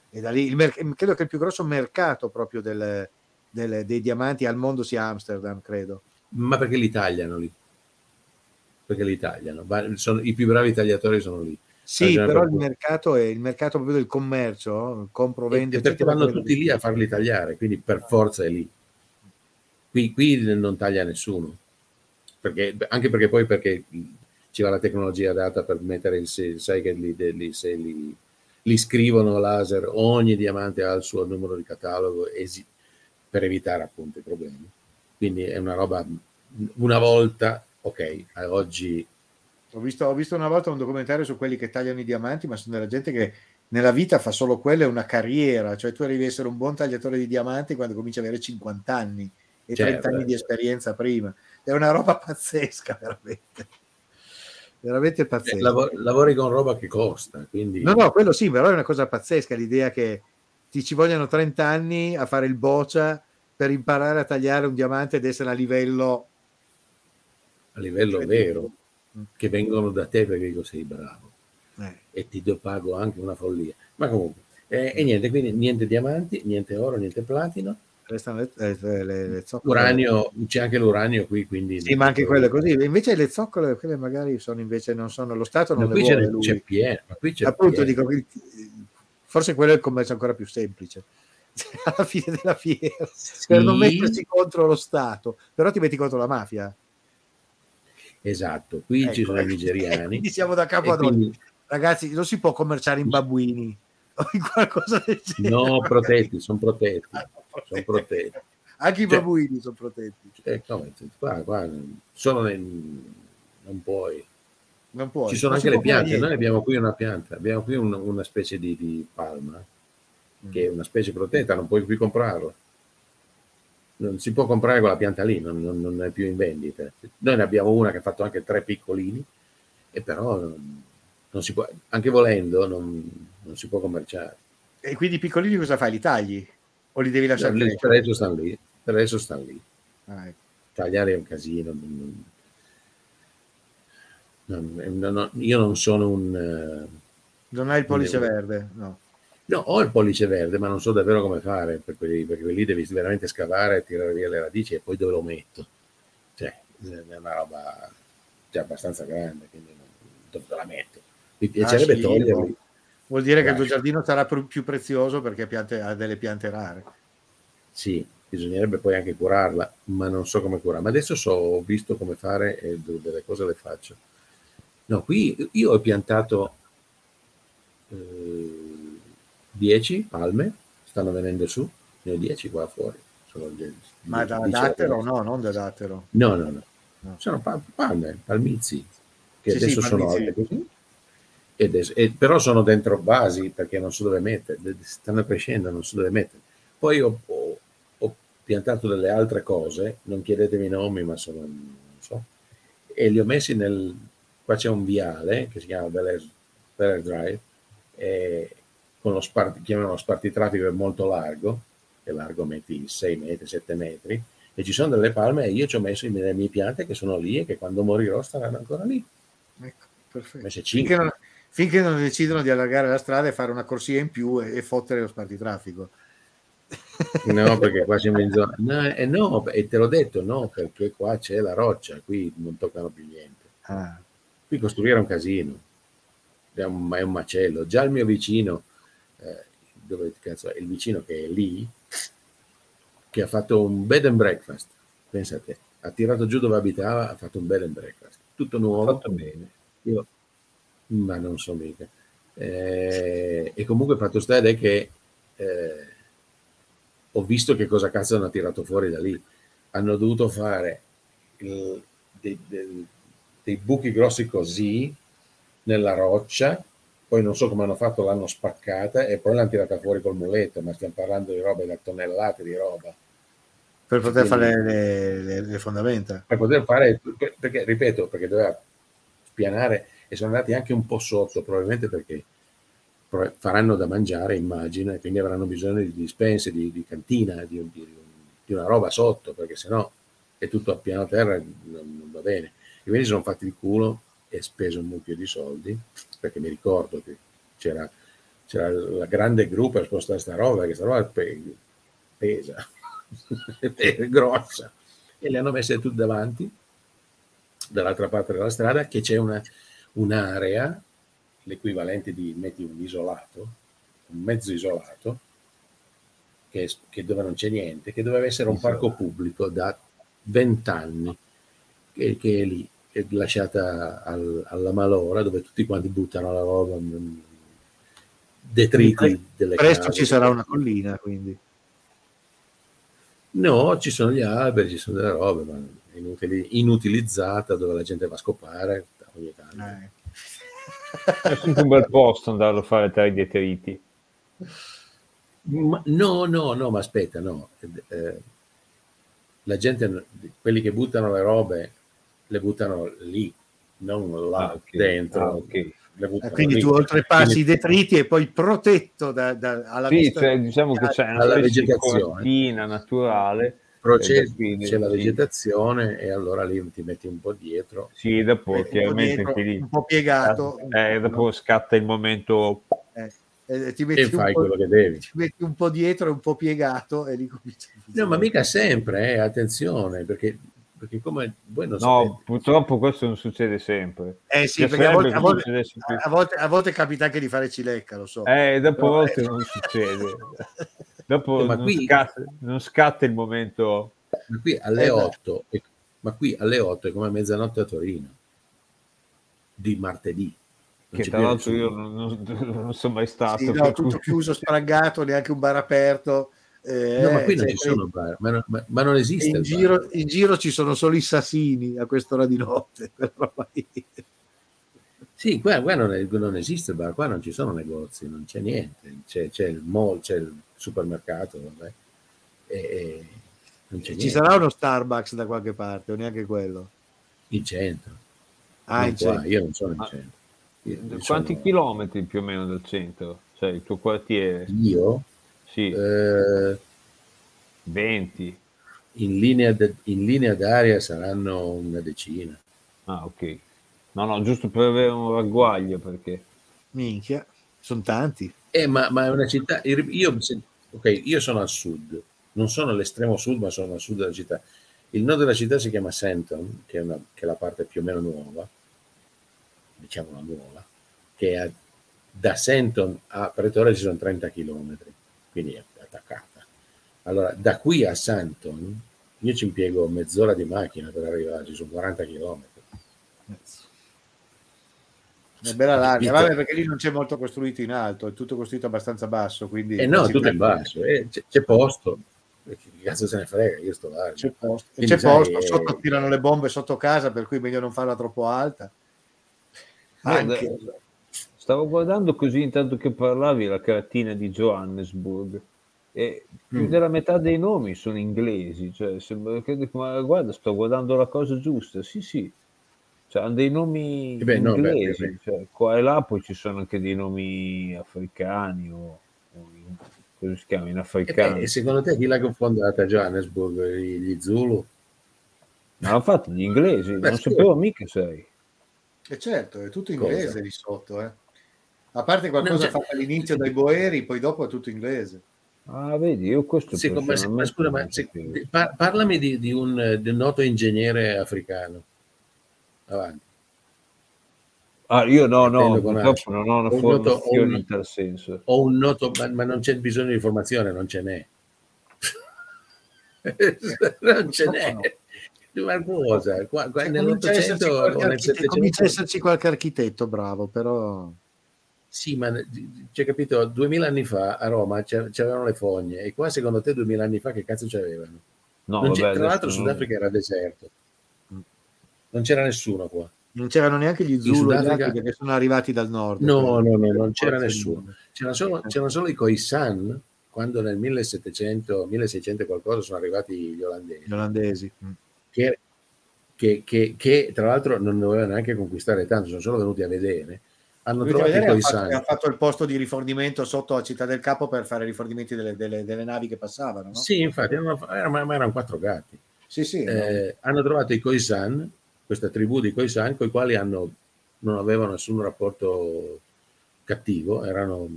e da lì il merc- credo che il più grosso mercato proprio del- del- dei diamanti al mondo sia Amsterdam, credo. Ma perché li tagliano lì? Perché li tagliano? Sono- I più bravi tagliatori sono lì. Sì, però per il mercato è il mercato proprio del commercio, compro, vendo, perché vanno tutti lì. a farli tagliare, quindi per forza è lì. Qui, qui non taglia nessuno. Perché- anche perché poi perché ci va la tecnologia adatta per mettere il sai che li, li- se li, li scrivono laser, ogni diamante ha il suo numero di catalogo esi- per evitare appunto i problemi. Quindi è una roba, una volta, ok, oggi Ho visto, ho visto una volta un documentario su quelli che tagliano i diamanti, ma sono della gente che nella vita fa solo quello, è una carriera, cioè tu arrivi a essere un buon tagliatore di diamanti quando cominci ad avere 50 anni e Certo, 30 anni di esperienza prima. È una roba pazzesca, veramente. Veramente pazzesca. eh, lav- lavori con roba che costa, quindi No, no, quello sì, però è una cosa pazzesca l'idea che ti ci vogliano 30 anni a fare il boccia per imparare a tagliare un diamante ed essere a livello a livello vero, che vengono da te perché dico sei bravo eh, e ti pago anche una follia. Ma comunque, eh, e niente, quindi niente diamanti, niente oro, niente platino, restano le, eh, le- le zoccole. uranio, c'è anche l'uranio qui, quindi... Sì, ma anche quello così. Invece le zoccole, quelle magari sono invece non sono lo Stato non Ma le qui vuole c'è, c'è pieno, ma qui c'è Appunto, pieno. dico, forse quello è il commercio ancora più semplice. Alla fine della fiera, per non Sì. mettersi contro lo Stato, però ti metti contro la mafia. Esatto, qui ci Ecco, sono i ecco. nigeriani. Quindi siamo da capo ad quindi- Ragazzi, non si può commerciare in babbuini o in qualcosa del genere. No, protetti, sono protetti, Ah, sono protetti. Anche i Cioè- babbuini sono protetti. Eh, come, qua, qua sono nel- non puoi. Non puoi. Ci sono Non anche le piante, noi niente. abbiamo qui una pianta, abbiamo qui un- una specie di, di palma, che è una specie protetta, non puoi più comprarla. Non si può comprare quella pianta lì, non, non- non è più in vendita. Noi ne abbiamo una che ha fatto anche tre piccolini, e però non, non si può, anche volendo non, non si può commerciare. E quindi i piccolini cosa fai? Li tagli? O li devi lasciare Per crescere? adesso stanno lì, per adesso stanno lì. Ah, ecco. tagliare è un casino. io non sono un... eh, Non hai il pollice verde? No. No, ho il pollice verde, ma non so davvero come fare, per quelli- perché lì devi veramente scavare, tirare via le radici e poi dove lo metto. Cioè, è una roba già abbastanza grande, quindi dove la metto? Mi piacerebbe Ah, sì, toglierli. Vuol dire che il tuo giardino sarà più prezioso perché ha, piante- ha delle piante rare. Sì, bisognerebbe poi anche curarla, ma non so come curarla. Ma adesso so, ho visto come fare e delle cose le faccio. No, qui io ho piantato 10 palme, stanno venendo su, ne ho 10 qua fuori. Sono Ma da dattero no, non da dattero. No, no, no. No. Sono pa- palme, palmizi, che Sì, sì, adesso sono palmizi. alte così. Adesso- e- però sono dentro vasi perché non so dove mettere, stanno crescendo, non so dove mettere. Poi ho, ho- ho piantato delle altre cose, non chiedetemi nomi, ma sono, non so, e li ho messi nel, qua c'è un viale che si chiama Bel Air Drive, e con lo sparti, chiamano spartitraffico è molto largo, che largo metti 6 metri, 7 metri, e ci sono delle palme e io ci ho messo le mie piante che sono lì e che quando morirò staranno ancora lì. Ecco, perfetto. Finché non, finché non decidono di allargare la strada e fare una corsia in più e, e fottere lo spartitraffico. No, perché qua siamo in zona. No, eh, no, e te l'ho detto, no, perché qua c'è la roccia, qui non toccano più niente. Ah, Qui costruire è un casino, è un, è un macello. Già il mio vicino, dove cazzo è? Il vicino che è lì, che ha fatto un bed and breakfast, pensa a te, ha tirato giù dove abitava, ha fatto un bed and breakfast, tutto nuovo. Fatto bene. Io, ma non so mica. Eh, e comunque fatto stare che eh, ho visto che cosa cazzo hanno tirato fuori da lì. Hanno dovuto fare il- dei, dei- dei buchi grossi così nella roccia, poi non so come hanno fatto, l'hanno spaccata e poi l'hanno tirata fuori col muletto, ma stiamo parlando di roba da tonnellate di roba. per poter Quindi- fare le, le- le fondamenta. per poter fare, perché ripeto, perché doveva spianare e sono andati anche un po' sotto, probabilmente perché faranno da mangiare, immagino, e quindi avranno bisogno di dispense, di, di cantina, di, di- di una roba sotto, perché sennò è tutto a piano terra, non, non va bene. E quindi sono fatti il culo e speso un mucchio di soldi, perché mi ricordo che c'era, c'era la grande gruppo a spostare sta roba, che sta roba pe- pesa, è grossa, e le hanno messe tutte davanti, dall'altra parte della strada, che c'è una, un'area, l'equivalente di metti un isolato, un mezzo isolato, che, che dove non c'è niente, che doveva essere un parco pubblico da vent'anni, che, che è lì, è lasciata al- alla malora, dove tutti quanti buttano la roba, mm, detriti delle Presto case. ci sarà una collina, quindi. No, ci sono gli alberi, ci sono delle robe, ma è inutili- inutilizzata dove la gente va a scopare ogni tanto. Eh. È sempre un bel posto andarlo a fare tra i detriti. Ma- no, no, no, ma aspetta, no. Eh, la gente, quelli che buttano le robe, le buttano lì, non là Ah, ok. dentro. Ah, ok. Le buttano Eh, Quindi lì. tu oltrepassi Quindi- i detriti e poi protetto da, da- alla Sì, cioè, diciamo che c'è una vegetazione. naturale. procedi, e quindi- c'è la sì. vegetazione e allora lì ti metti un po' dietro. Sì, dopo eh, un po' chiaramente dietro, anche lì. un po' piegato Eh, dopo scatta il momento eh, eh, ti, metti E un fai po', quello che devi. ti metti un po' dietro e un po' piegato e lì cominci No, ma mica sempre, eh, attenzione, perché, perché come voi non No, sapete, purtroppo questo non succede sempre. Eh sì, Cioè, perché a volte, a, volte, che a volte- a volte capita anche di fare cilecca, lo so. Eh, dopo Però, volte eh, non succede. Dopo Eh, ma non, qui- scatta, non scatta il momento. ma qui alle Eh, beh. 8, è- ma qui alle 8 è come mezzanotte a Torino, di martedì. Non Che tra l'altro io non, non- non sono mai stato. Sì, no, tutto cui- chiuso, spranghato, neanche un bar aperto. Eh, No, ma qui non cioè, ci sono bar, ma, non- ma- ma non esiste. in giro, in giro ci sono solo i sassini a quest'ora di notte. Sì, qua, qua non, è- non esiste il bar, qua non ci sono negozi, non c'è niente. C'è, c'è il mall, c'è il supermercato, vabbè. E, e non c'è Ci niente. sarà uno Starbucks da qualche parte, o neanche quello. in centro. Ah, Non in qua, centro. Io non sono in Ah, centro. Io Quanti sono- chilometri più o meno dal centro? Cioè il tuo quartiere? Io, Sì, eh, 20. in, linea de- in linea d'aria saranno una decina. Ah, ok. No, no, giusto per avere un ragguaglio perché... Minchia, sono tanti. Eh, ma, ma è una città. Io, ok, io sono al sud, non sono all'estremo sud, ma sono al sud della città. Il nord della città si chiama Senton, che è, una- che è la parte più o meno nuova, diciamo la nuova, che è a- da Senton a Pretoria ci sono 30 km, quindi è attaccata. Allora, da qui a Santon io ci impiego mezz'ora di macchina per arrivarci, sono 40 km. È bella larga, vabbè, perché lì non c'è molto costruito in alto, è tutto costruito abbastanza basso, quindi E no, tutto in facilmente- basso, eh, c'è, c'è posto. Che cazzo se ne frega, io sto là. C'è posto, Quindi, c'è sai, posto, eh, sotto tirano le bombe sotto casa, per cui è meglio non farla troppo alta. Guarda, Anche. Stavo guardando così intanto che parlavi la cartina di Johannesburg e più Mm. della metà dei nomi sono inglesi, cioè sembra che dico, ma guarda, sto guardando la cosa giusta. Sì, sì. Cioè, hanno dei nomi Eh beh, no, beh, inglesi, beh, beh. cioè, qua e là poi ci sono anche dei nomi africani o, o in, come si chiama, in E, africano. beh, e secondo te chi l'ha fondata a Johannesburg? Gli gli Zulu? Ma l'hanno fatto gli inglesi, Beh, non sì. sapevo mica, sai. E certo, è tutto Cosa? inglese lì sotto, eh. A parte qualcosa c'è- fatto all'inizio dai Boeri, poi dopo è tutto inglese. Ah, vedi, io questo me- ma personalmente scusa, ma se- par- parlami di, di un, di un noto ingegnere africano. Avanti. Ah, io no, no, purtroppo non ho una Ho noto- formazione un- in tal senso. Ho un noto, ma, ma non c'è bisogno di formazione, non ce n'è. non ce n'è. Ma cosa? Qua, qua Cioè, nell'Ottocento o nel architetto, comincia a Settecento? esserci qualche architetto bravo, però... Sì, ma c'è capito, duemila anni fa a Roma c'erano le fogne e qua secondo te duemila anni fa che cazzo c'avevano? No, Non vabbè, tra l'altro adesso Sudafrica era deserto, non c'era nessuno qua. Non c'erano neanche gli Zulu e Sudafrica- perché sono arrivati dal nord. No, no, no, non c'era nessuno. C'erano solo, c'erano solo i Khoisan quando nel 1700, 1600 e qualcosa sono arrivati gli olandesi. Gli olandesi. Mm. Che, che, che- che, tra l'altro non dovevano neanche conquistare tanto, sono solo venuti a vedere. Hanno trovato i vedere, ha, fatto, Khoisan. ha fatto il posto di rifornimento sotto a Città del Capo per fare rifornimenti delle, delle- delle navi che passavano, no? Sì, infatti, erano, erano- erano quattro gatti. Sì, sì, no? Eh, hanno trovato i Khoisan, questa tribù di Khoisan, con i quali hanno, non avevano nessun rapporto cattivo, erano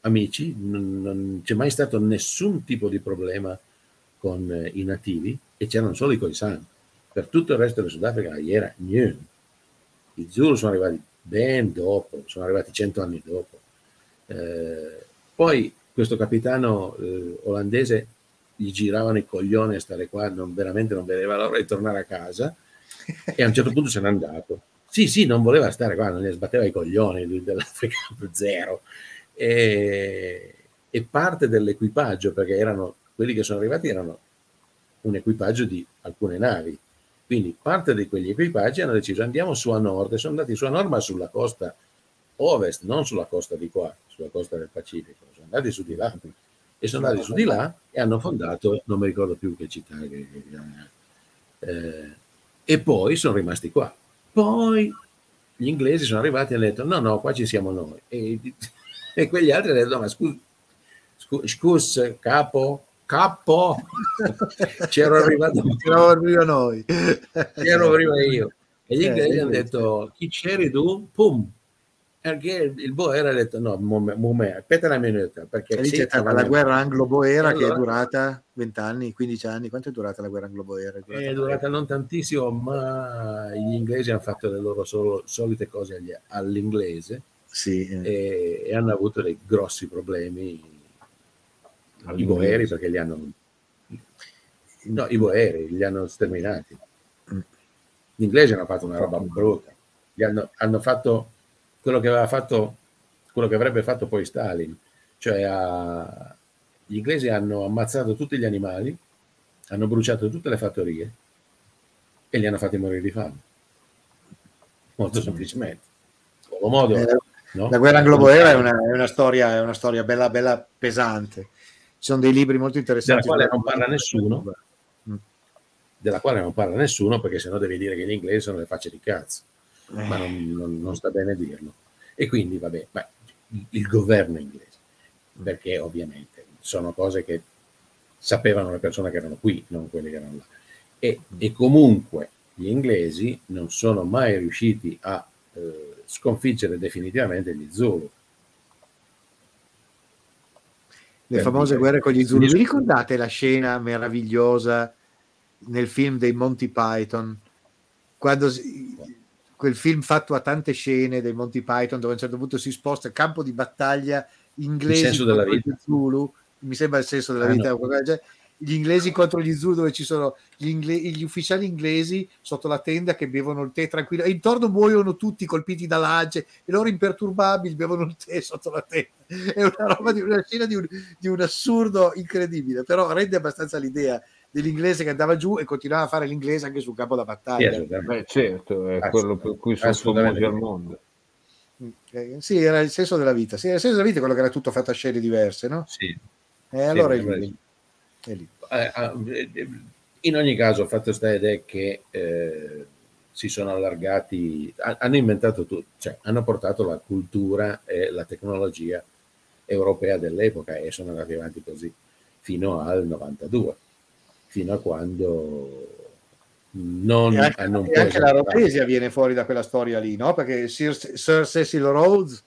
amici, non, non c'è mai stato nessun tipo di problema con eh, i nativi e c'erano solo i Khoisan. Per tutto il resto del Sudafrica era niente. I Zulu sono arrivati ben dopo, sono arrivati cento anni dopo. Eh, poi questo capitano eh, olandese gli giravano i coglioni a stare qua, non, veramente non vedeva l'ora di tornare a casa e a un certo punto se n'è andato. Sì, sì, non voleva stare qua, non ne sbatteva i coglioni lui dell'Africa zero. E, e parte dell'equipaggio, perché erano quelli che sono arrivati erano un equipaggio di alcune navi. Quindi parte di quegli equipaggi hanno deciso andiamo su a nord e sono andati su a nord ma sulla costa ovest, non sulla costa di qua, sulla costa del Pacifico, sono andati su di là e sono andati su di là e hanno fondato, non mi ricordo più che città, che- eh, e poi sono rimasti qua. Poi gli inglesi sono arrivati e hanno detto no, no, qua ci siamo noi. E, e quegli altri hanno detto ma scusa, scu- capo, capo, c'ero arrivato C'eravamo prima noi. c'ero prima io. E gli Eh, inglesi hanno questo. detto chi c'eri tu? Pum. Perché il boera ha detto no, mume, mume, aspetta una minuta, perché lì sì, c'è stata la guerra anglo-boera che è Allora- durata 20 anni, 15 anni. Quanto è durata la guerra anglo-boera? È durata È durata non tantissimo, ma gli inglesi hanno fatto le loro solo- solite cose agli- all'inglese Sì, eh. e, e hanno avuto dei grossi problemi i boeri perché li hanno no, i boeri li hanno sterminati. Gli inglesi hanno fatto una roba brutta. Gli hanno, hanno fatto quello che aveva fatto quello che avrebbe fatto poi Stalin. Cioè ha- gli inglesi hanno ammazzato tutti gli animali hanno bruciato tutte le fattorie e li hanno fatti morire di fame. Molto semplicemente. Modo Eh, no? La guerra anglo-boera è una, è una storia, è una storia bella, bella pesante. Ci sono dei libri molto della interessanti. quale non parla nessuno. Mm. della quale non parla nessuno perché sennò devi dire che gli inglesi sono le facce di cazzo. Eh. ma non, non- non sta bene dirlo. E quindi vabbè ma il governo inglese perché ovviamente sono cose che sapevano le persone che erano qui non quelle che erano là. E, e comunque gli inglesi non sono mai riusciti a eh, sconfiggere definitivamente gli Zulu Le Per famose dire. guerre con gli Zulu. Vi ricordate la scena meravigliosa nel film dei Monty Python? Quando si- quel film fatto a tante scene dei Monty Python dove a un certo punto si sposta il campo di battaglia inglesi senso della vita. Zulu, mi sembra il senso della Ah, vita, no. Gli inglesi contro gli Zulu dove ci sono gli, ingle- gli ufficiali inglesi sotto la tenda che bevono il tè tranquillo e intorno muoiono tutti colpiti da lance e loro imperturbabili bevono il tè sotto la tenda è una roba di una scena di un, di un assurdo incredibile però rende abbastanza l'idea dell'inglese che andava giù e continuava a fare l'inglese anche sul campo da battaglia. Beh, certo, è quello per cui sono famosi al mondo. Eh, sì era il senso della vita sì, era il senso della vita è quello che era tutto fatto a scene diverse no? Sì. e allora Sì, in ogni caso, il fatto sta ed è che eh, si sono allargati, ha- hanno inventato tutto, cioè hanno portato la cultura e la tecnologia europea dell'epoca e sono andati avanti così fino al 92, fino a quando non e anche, hanno un e anche la. Rhodesia viene fuori da quella storia lì, no? Perché Sir, Sir Cecil Rhodes,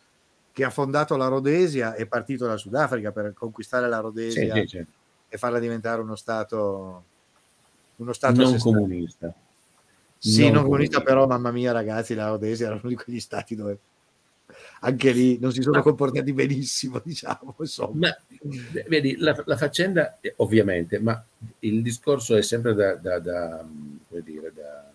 che ha fondato la Rhodesia, è partito dal Sudafrica per conquistare la Rhodesia sì, sì. E farla diventare uno stato, uno stato non comunista. Sì, Non non comunista, però, mamma mia, ragazzi, la Rhodesia era uno di quegli stati dove anche lì non si sono Ma- comportati benissimo, diciamo. Insomma. Ma vedi, la, la faccenda, eh, ovviamente, ma il discorso è sempre da, da- da, come dire, da-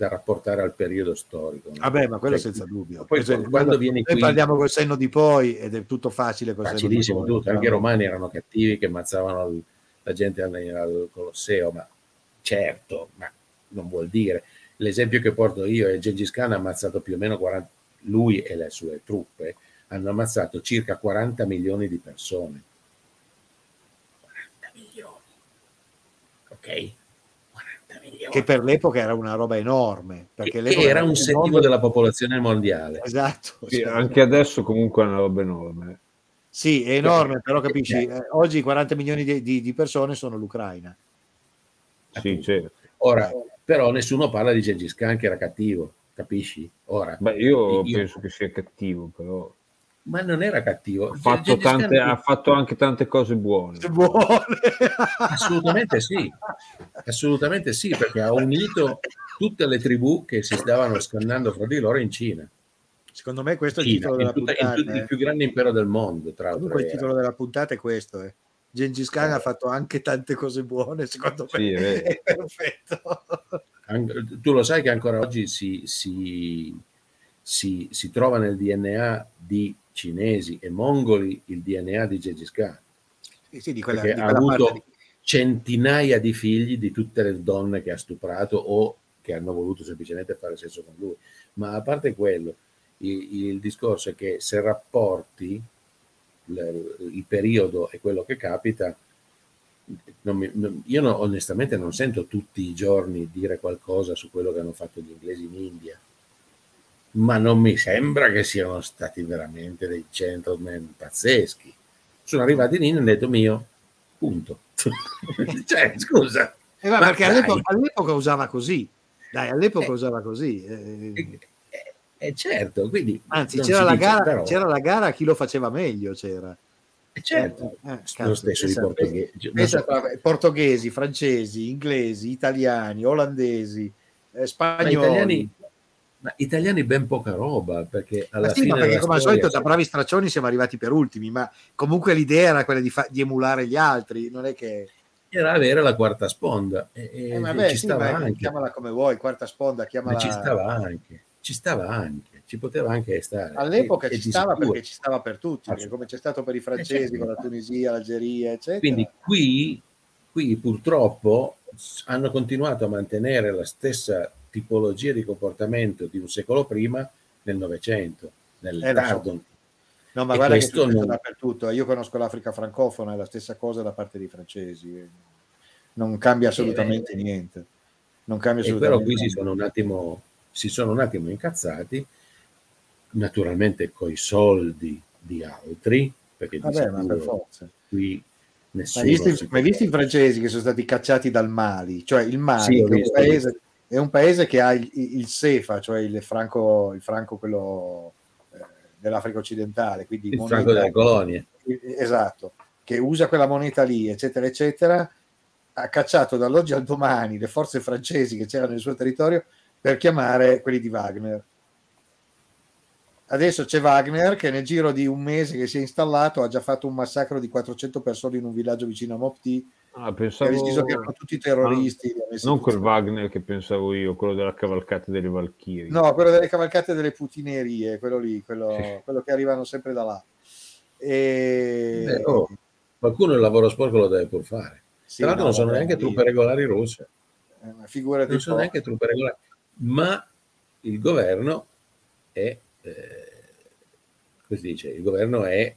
da rapportare al periodo storico. Vabbè, ma quello Cioè, senza dubbio. Poi Cioè, quando vieni noi qui, parliamo col senno di poi ed è tutto facile col senno facilissimo poi. tutto, anche i romani erano cattivi che ammazzavano la gente al, al Colosseo, ma certo, ma non vuol dire. L'esempio che porto io è Gengis Khan ha ammazzato più o meno 40, lui e le sue truppe hanno ammazzato circa 40 milioni di persone. 40 milioni. Ok? 40 che per l'epoca era una roba enorme. Perché Che l'epoca era un settimo mondo- della popolazione mondiale. Esatto. Sì, sì. anche adesso comunque è una roba enorme. Sì, è enorme, però capisci, eh, oggi 40 milioni di, di- di persone sono l'Ucraina. Sì, certo. Ora, però nessuno parla di Gengis Khan che era cattivo, capisci? Ora, Beh, io, Io- penso che sia cattivo, però ma non era cattivo. ha fatto, tante, ha fatto anche tante cose buone. Buone. Assolutamente sì, assolutamente sì, perché ha unito tutte le tribù che si stavano scannando fra di loro in Cina. Secondo me questo è il Cina, titolo della tutta- puntata. tutto- il eh. più grande impero del mondo, tra l'altro. Comunque il titolo della puntata è questo. Eh. Gengis Khan ha fatto anche tante cose buone, secondo me Sì, è perfetto. An- Tu lo sai che ancora oggi si, si- si- si trova nel DNA di cinesi e mongoli il DNA di Gengis Khan, Sì, sì, di quella, di ha avuto di- centinaia di figli di tutte le donne che ha stuprato o che hanno voluto semplicemente fare sesso con lui. Ma a parte quello, il, il discorso è che se rapporti l- il periodo e quello che capita, non mi- non- io no- onestamente non sento tutti i giorni dire qualcosa su quello che hanno fatto gli inglesi in India, ma non mi sembra che siano stati veramente dei gentleman pazzeschi. Sono arrivati India e hanno detto mio, punto. cioè, scusa. Eh, ma perché all'epoca, all'epoca usava così. Dai, all'epoca Eh. usava così. eh. Eh, eh, certo, quindi Anzi, c'era la, gara, però- c'era la gara a chi lo faceva meglio. C'era. eh, certo, Eh, lo cazzo, stesso di pensa so, portoghesi, francesi, inglesi, italiani, olandesi, eh, spagnoli. Ma italiani ben poca roba, perché alla Ma sì, fine ma perché come al storia- solito da bravi straccioni siamo arrivati per ultimi, ma comunque l'idea era quella di, fa- di emulare gli altri, non è che... era avere la quarta sponda e, e- Eh, e vabbè, ci sì, stava ma anche. chiamala come vuoi, quarta sponda, Ma chiamala... ci stava anche, ci stava anche, ci poteva anche stare. All'epoca E- e ci di stava perché ci stava per tutti, perché come c'è stato per i francesi certo. con la Tunisia, l'Algeria, eccetera. Quindi qui, qui purtroppo hanno continuato a mantenere la stessa tipologia di comportamento di un secolo prima nel Novecento, nel Eh, tardo. No, ma E guarda che questo successo non- dappertutto. Io conosco l'Africa francofona, è la stessa cosa da parte dei francesi. Non cambia assolutamente niente. Non cambia E però assolutamente qui si sono un attimo, si sono un attimo incazzati, naturalmente coi soldi di altri, perché di Vabbè, ma per forza. qui nessuno... ma hai visto i francesi che sono stati cacciati dal Mali? Cioè il Mali Sì, che è, un paese, è un paese che ha il, il CEFA, cioè il franco, il franco quello eh, dell'Africa occidentale, quindi il moneta- franco delle colonie. esatto, che usa quella moneta lì, eccetera, eccetera, ha cacciato dall'oggi al domani le forze francesi che c'erano nel suo territorio per chiamare quelli di Wagner. Adesso c'è Wagner che nel giro di un mese che si è installato ha già fatto un massacro di 400 persone in un villaggio vicino a Mopti Ah, pensavo... deciso che erano tutti terroristi. messi Non quel Wagner che pensavo io, quello della cavalcata delle Valchirie. No, quello delle cavalcate delle putinerie, quello lì, quello, Sì. quello che arrivano sempre da là. E... Eh, oh, qualcuno il lavoro sporco lo deve pur fare. Sì, Tra l'altro no, non sono neanche lì- truppe regolari russe, eh, ma figurati non sono po'. neanche truppe regolari, ma il governo è, eh, come si dice, il governo è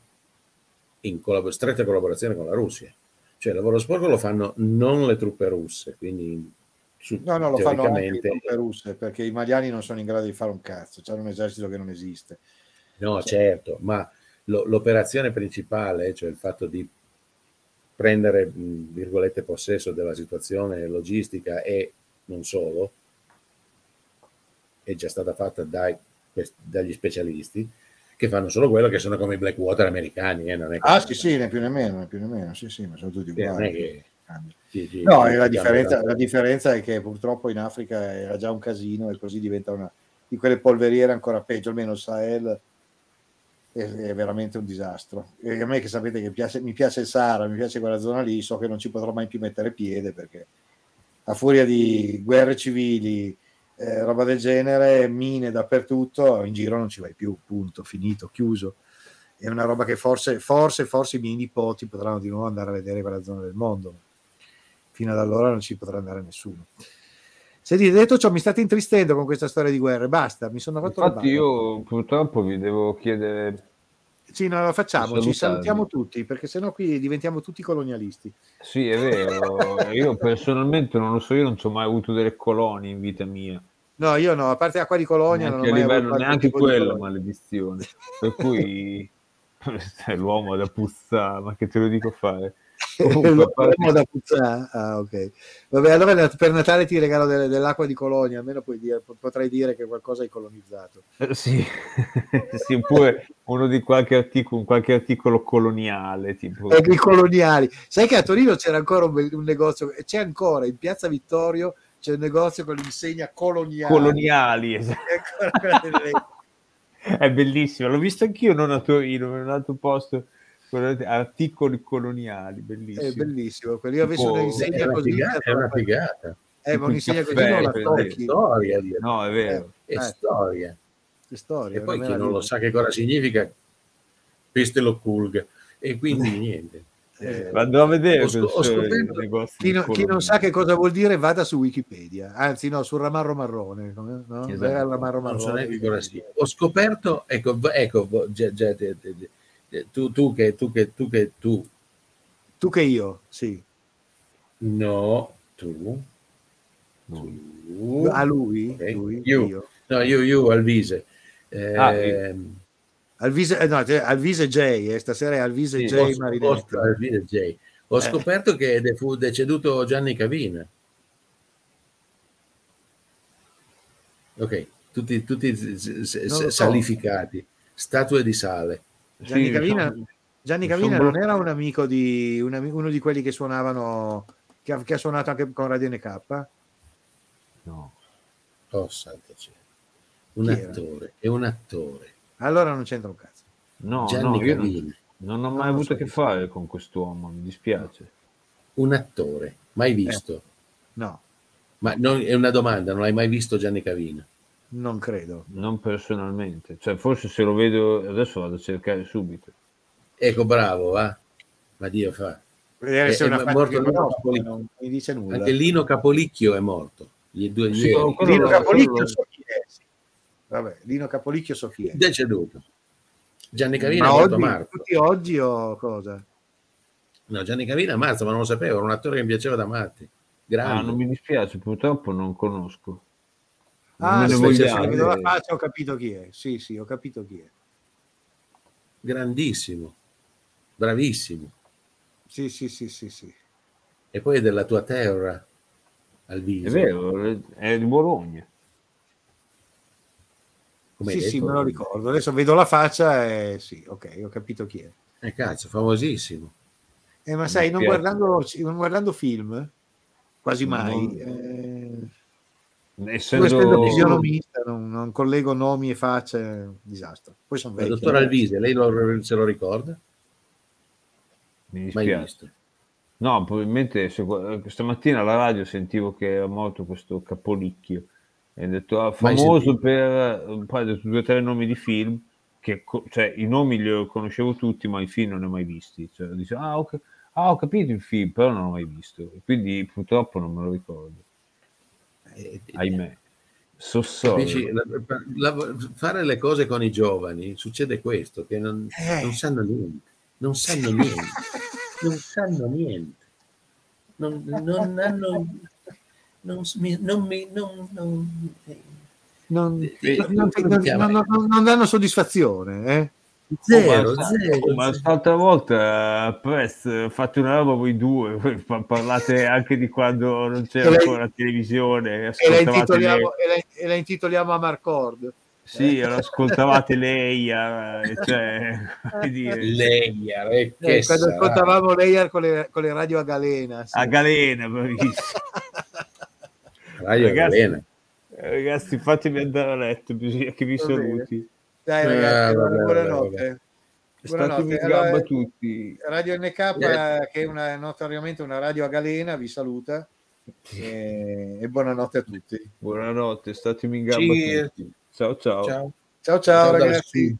in collab- stretta collaborazione con la Russia. Cioè il lavoro sporco lo fanno non le truppe russe, quindi su- No, no, lo fanno anche le truppe russe, perché i maliani non sono in grado di fare un cazzo, c'hanno un esercito che non esiste. No, certo, ma lo- l'operazione principale, cioè il fatto di prendere, virgolette, possesso della situazione logistica e non solo, è già stata fatta dai- dagli specialisti che fanno solo quello che sono come i Blackwater americani. eh, non è Ah, sì, sì, né più né meno, né più né meno, sì, sì, ma sono tutti uguali. che- sì, sì, No, sì, la, differenza, la differenza è che purtroppo in Africa era già un casino e così diventa una di quelle polveriere ancora peggio, almeno il Sahel è, è veramente un disastro. E a me che sapete che piace- mi piace il Sahara, mi piace quella zona lì, so che non ci potrò mai più mettere piede perché a furia di guerre civili, eh, roba del genere, mine dappertutto, in giro non ci vai più, punto, finito, chiuso. È una roba che forse, forse, forse i miei nipoti potranno di nuovo andare a vedere quella zona del mondo. Fino ad allora non ci potrà andare nessuno. Senti, detto ciò, mi state intristendo con questa storia di guerre. Basta, mi sono le Infatti io purtroppo vi devo chiedere Sì, no, lo facciamo, ci salutiamo tutti, perché sennò qui diventiamo tutti colonialisti. Sì, è vero. Io personalmente non lo so, io non ho mai avuto delle colonie in vita mia. No, io no, a parte acqua di Colonia non ho Neanche, mai livello- neanche colonia. maledizione. Per cui l'uomo da puzzare, ma che te lo dico fare? Comunque, da puzzare. Ah, ok. Vabbè, allora per Natale ti regalo delle- dell'acqua di Colonia, almeno puoi dire, potrai dire che qualcosa hai colonizzato. Eh, Sì, sì, oppure uno di qualche articolo, qualche articolo coloniale, tipo Ecco, i coloniali. Sai che a Torino c'era ancora un, un negozio, c'è ancora in Piazza Vittorio c'è un negozio con l'insegna coloniale. coloniali. esatto. È bellissimo, l'ho visto anch'io, non a Torino, in un altro posto. Articoli coloniali, bellissimo. È bellissimo. quello. Io avessi Tipo- un'insegna È una così. figata. È una figata. Eh, ma un'insegna così non la È storia, dire. No, è vero. È Eh. storia. Che storia. E poi chi non lo sa che cosa significa, peste lo culga. E quindi niente. Eh, Vado a vedere Ho ho questo scoperto- Chi, no- chi non sa che cosa vuol dire vada su Wikipedia, anzi no, sul ramarro marrone. No? Esatto. Ramarro Non so marrone. Ho scoperto, ecco, ecco già- già- te- tu, tu che tu che tu che tu Tu che io, sì. no, tu, No. tu A lui, Ok. lui Io. io. no, io, io Alvise. Eh, Ah, io. Alvise, eh, no, cioè, Alvise J, eh, stasera è Alvise Sì, J ho, Alvise J. Ho Eh. scoperto che fu deceduto Gianni Cavina. Ok, tutti, tutti s- s- s- Non lo so. salificati, statue di sale. Gianni Sì, Cavina, sono- Gianni Cavina non era un amico di un ami- uno di quelli che suonavano, che ha, che ha suonato anche con Radio NK? No. Oh, santo cielo. Un Chi era? attore, è un attore. Allora non c'entra un cazzo. No, Gianni no, io non, Cavina, non ho mai Non avuto so a che fare con quest'uomo, mi dispiace. un attore, mai visto. No, Ma non- è una domanda, non hai mai visto Gianni Cavina? Non credo. Non personalmente, cioè forse se lo vedo adesso vado a cercare subito. Ecco, bravo, va. Ma Dio fa. Vedere È- se è una è morto Lino Capolicchio. non mi dice nulla. Anche Lino Capolicchio è morto. Gli due Sì, ieri. oh, quello Lino lo- Capolicchio so chi è. sì. Vabbè, Lino Capolicchio so chi è. Deceduto. Gianni Cavina Ma è morto a oggi, marzo. tutti oggi o cosa? No, Gianni Cavina a marzo, ma non lo sapevo, era un attore che mi piaceva da matti. Grande. Ah, non mi dispiace, purtroppo non conosco. Ah, ne sì, voglio sì, vogliamo. se vedo la faccia ho capito chi è. Sì, sì, ho capito chi è. Grandissimo. Bravissimo. Sì, sì, sì, sì, sì. E poi è della tua terra, al viso. È vero, è di Bologna. Come Sì, sì, detto? me lo ricordo. Adesso vedo la faccia e sì, ok, ho capito chi è. Eh, cazzo, famosissimo. Eh, ma Mi sai, non guardando, non guardando film, quasi mai, Non- eh, Essendo... fisionomista, non, non collego nomi e facce, disastro. Poi sono Il vecchio. dottor Alvise, lei lo- se lo ricorda? Mi Mai dispiace. visto. No, probabilmente se- stamattina alla radio sentivo che era morto questo Capolicchio e ho detto ah, famoso per poi ha detto due o tre nomi di film che cioè i nomi li conoscevo tutti ma i film non ne ho mai visti cioè, dice, ah, ok- ah, ho capito il film però non l'ho mai visto e quindi purtroppo non me lo ricordo Eh, ahimè so sorry. Capisci? La- la- fare le cose con i giovani succede questo, che non, Eh. non sanno niente, non sanno niente, non sanno niente, non, non hanno, non, mi- non mi, non, non- eh, Eh, non- non- non danno soddisfazione, eh? Zero, Oh, ma, zero, ma l'altra volta eh, Press fate una roba voi due parlate anche di quando non c'era la- ancora la televisione E la, ascoltavate intitoliamo, lei, e la- e la intitoliamo a Marcord. sì, ascoltavate lei eh, cioè, dire, Lei, eh, che Eh, quando sarà? ascoltavamo lei con le, con le radio a galena. sì. a galena bravissimo. Radio Ragazzi, Galena. Eh, ragazzi fatemi andare a letto bisogna che vi saluti Dai Eh, ragazzi, vabbè, buonanotte. vabbè, Buonanotte. Allora, gamba tutti Radio NK, Eh. che è una, notoriamente una radio a galena, vi saluta e, e buonanotte a tutti. buonanotte statemi in gamba ciao ciao Ciao Ciao. ciao Ciao ragazzi.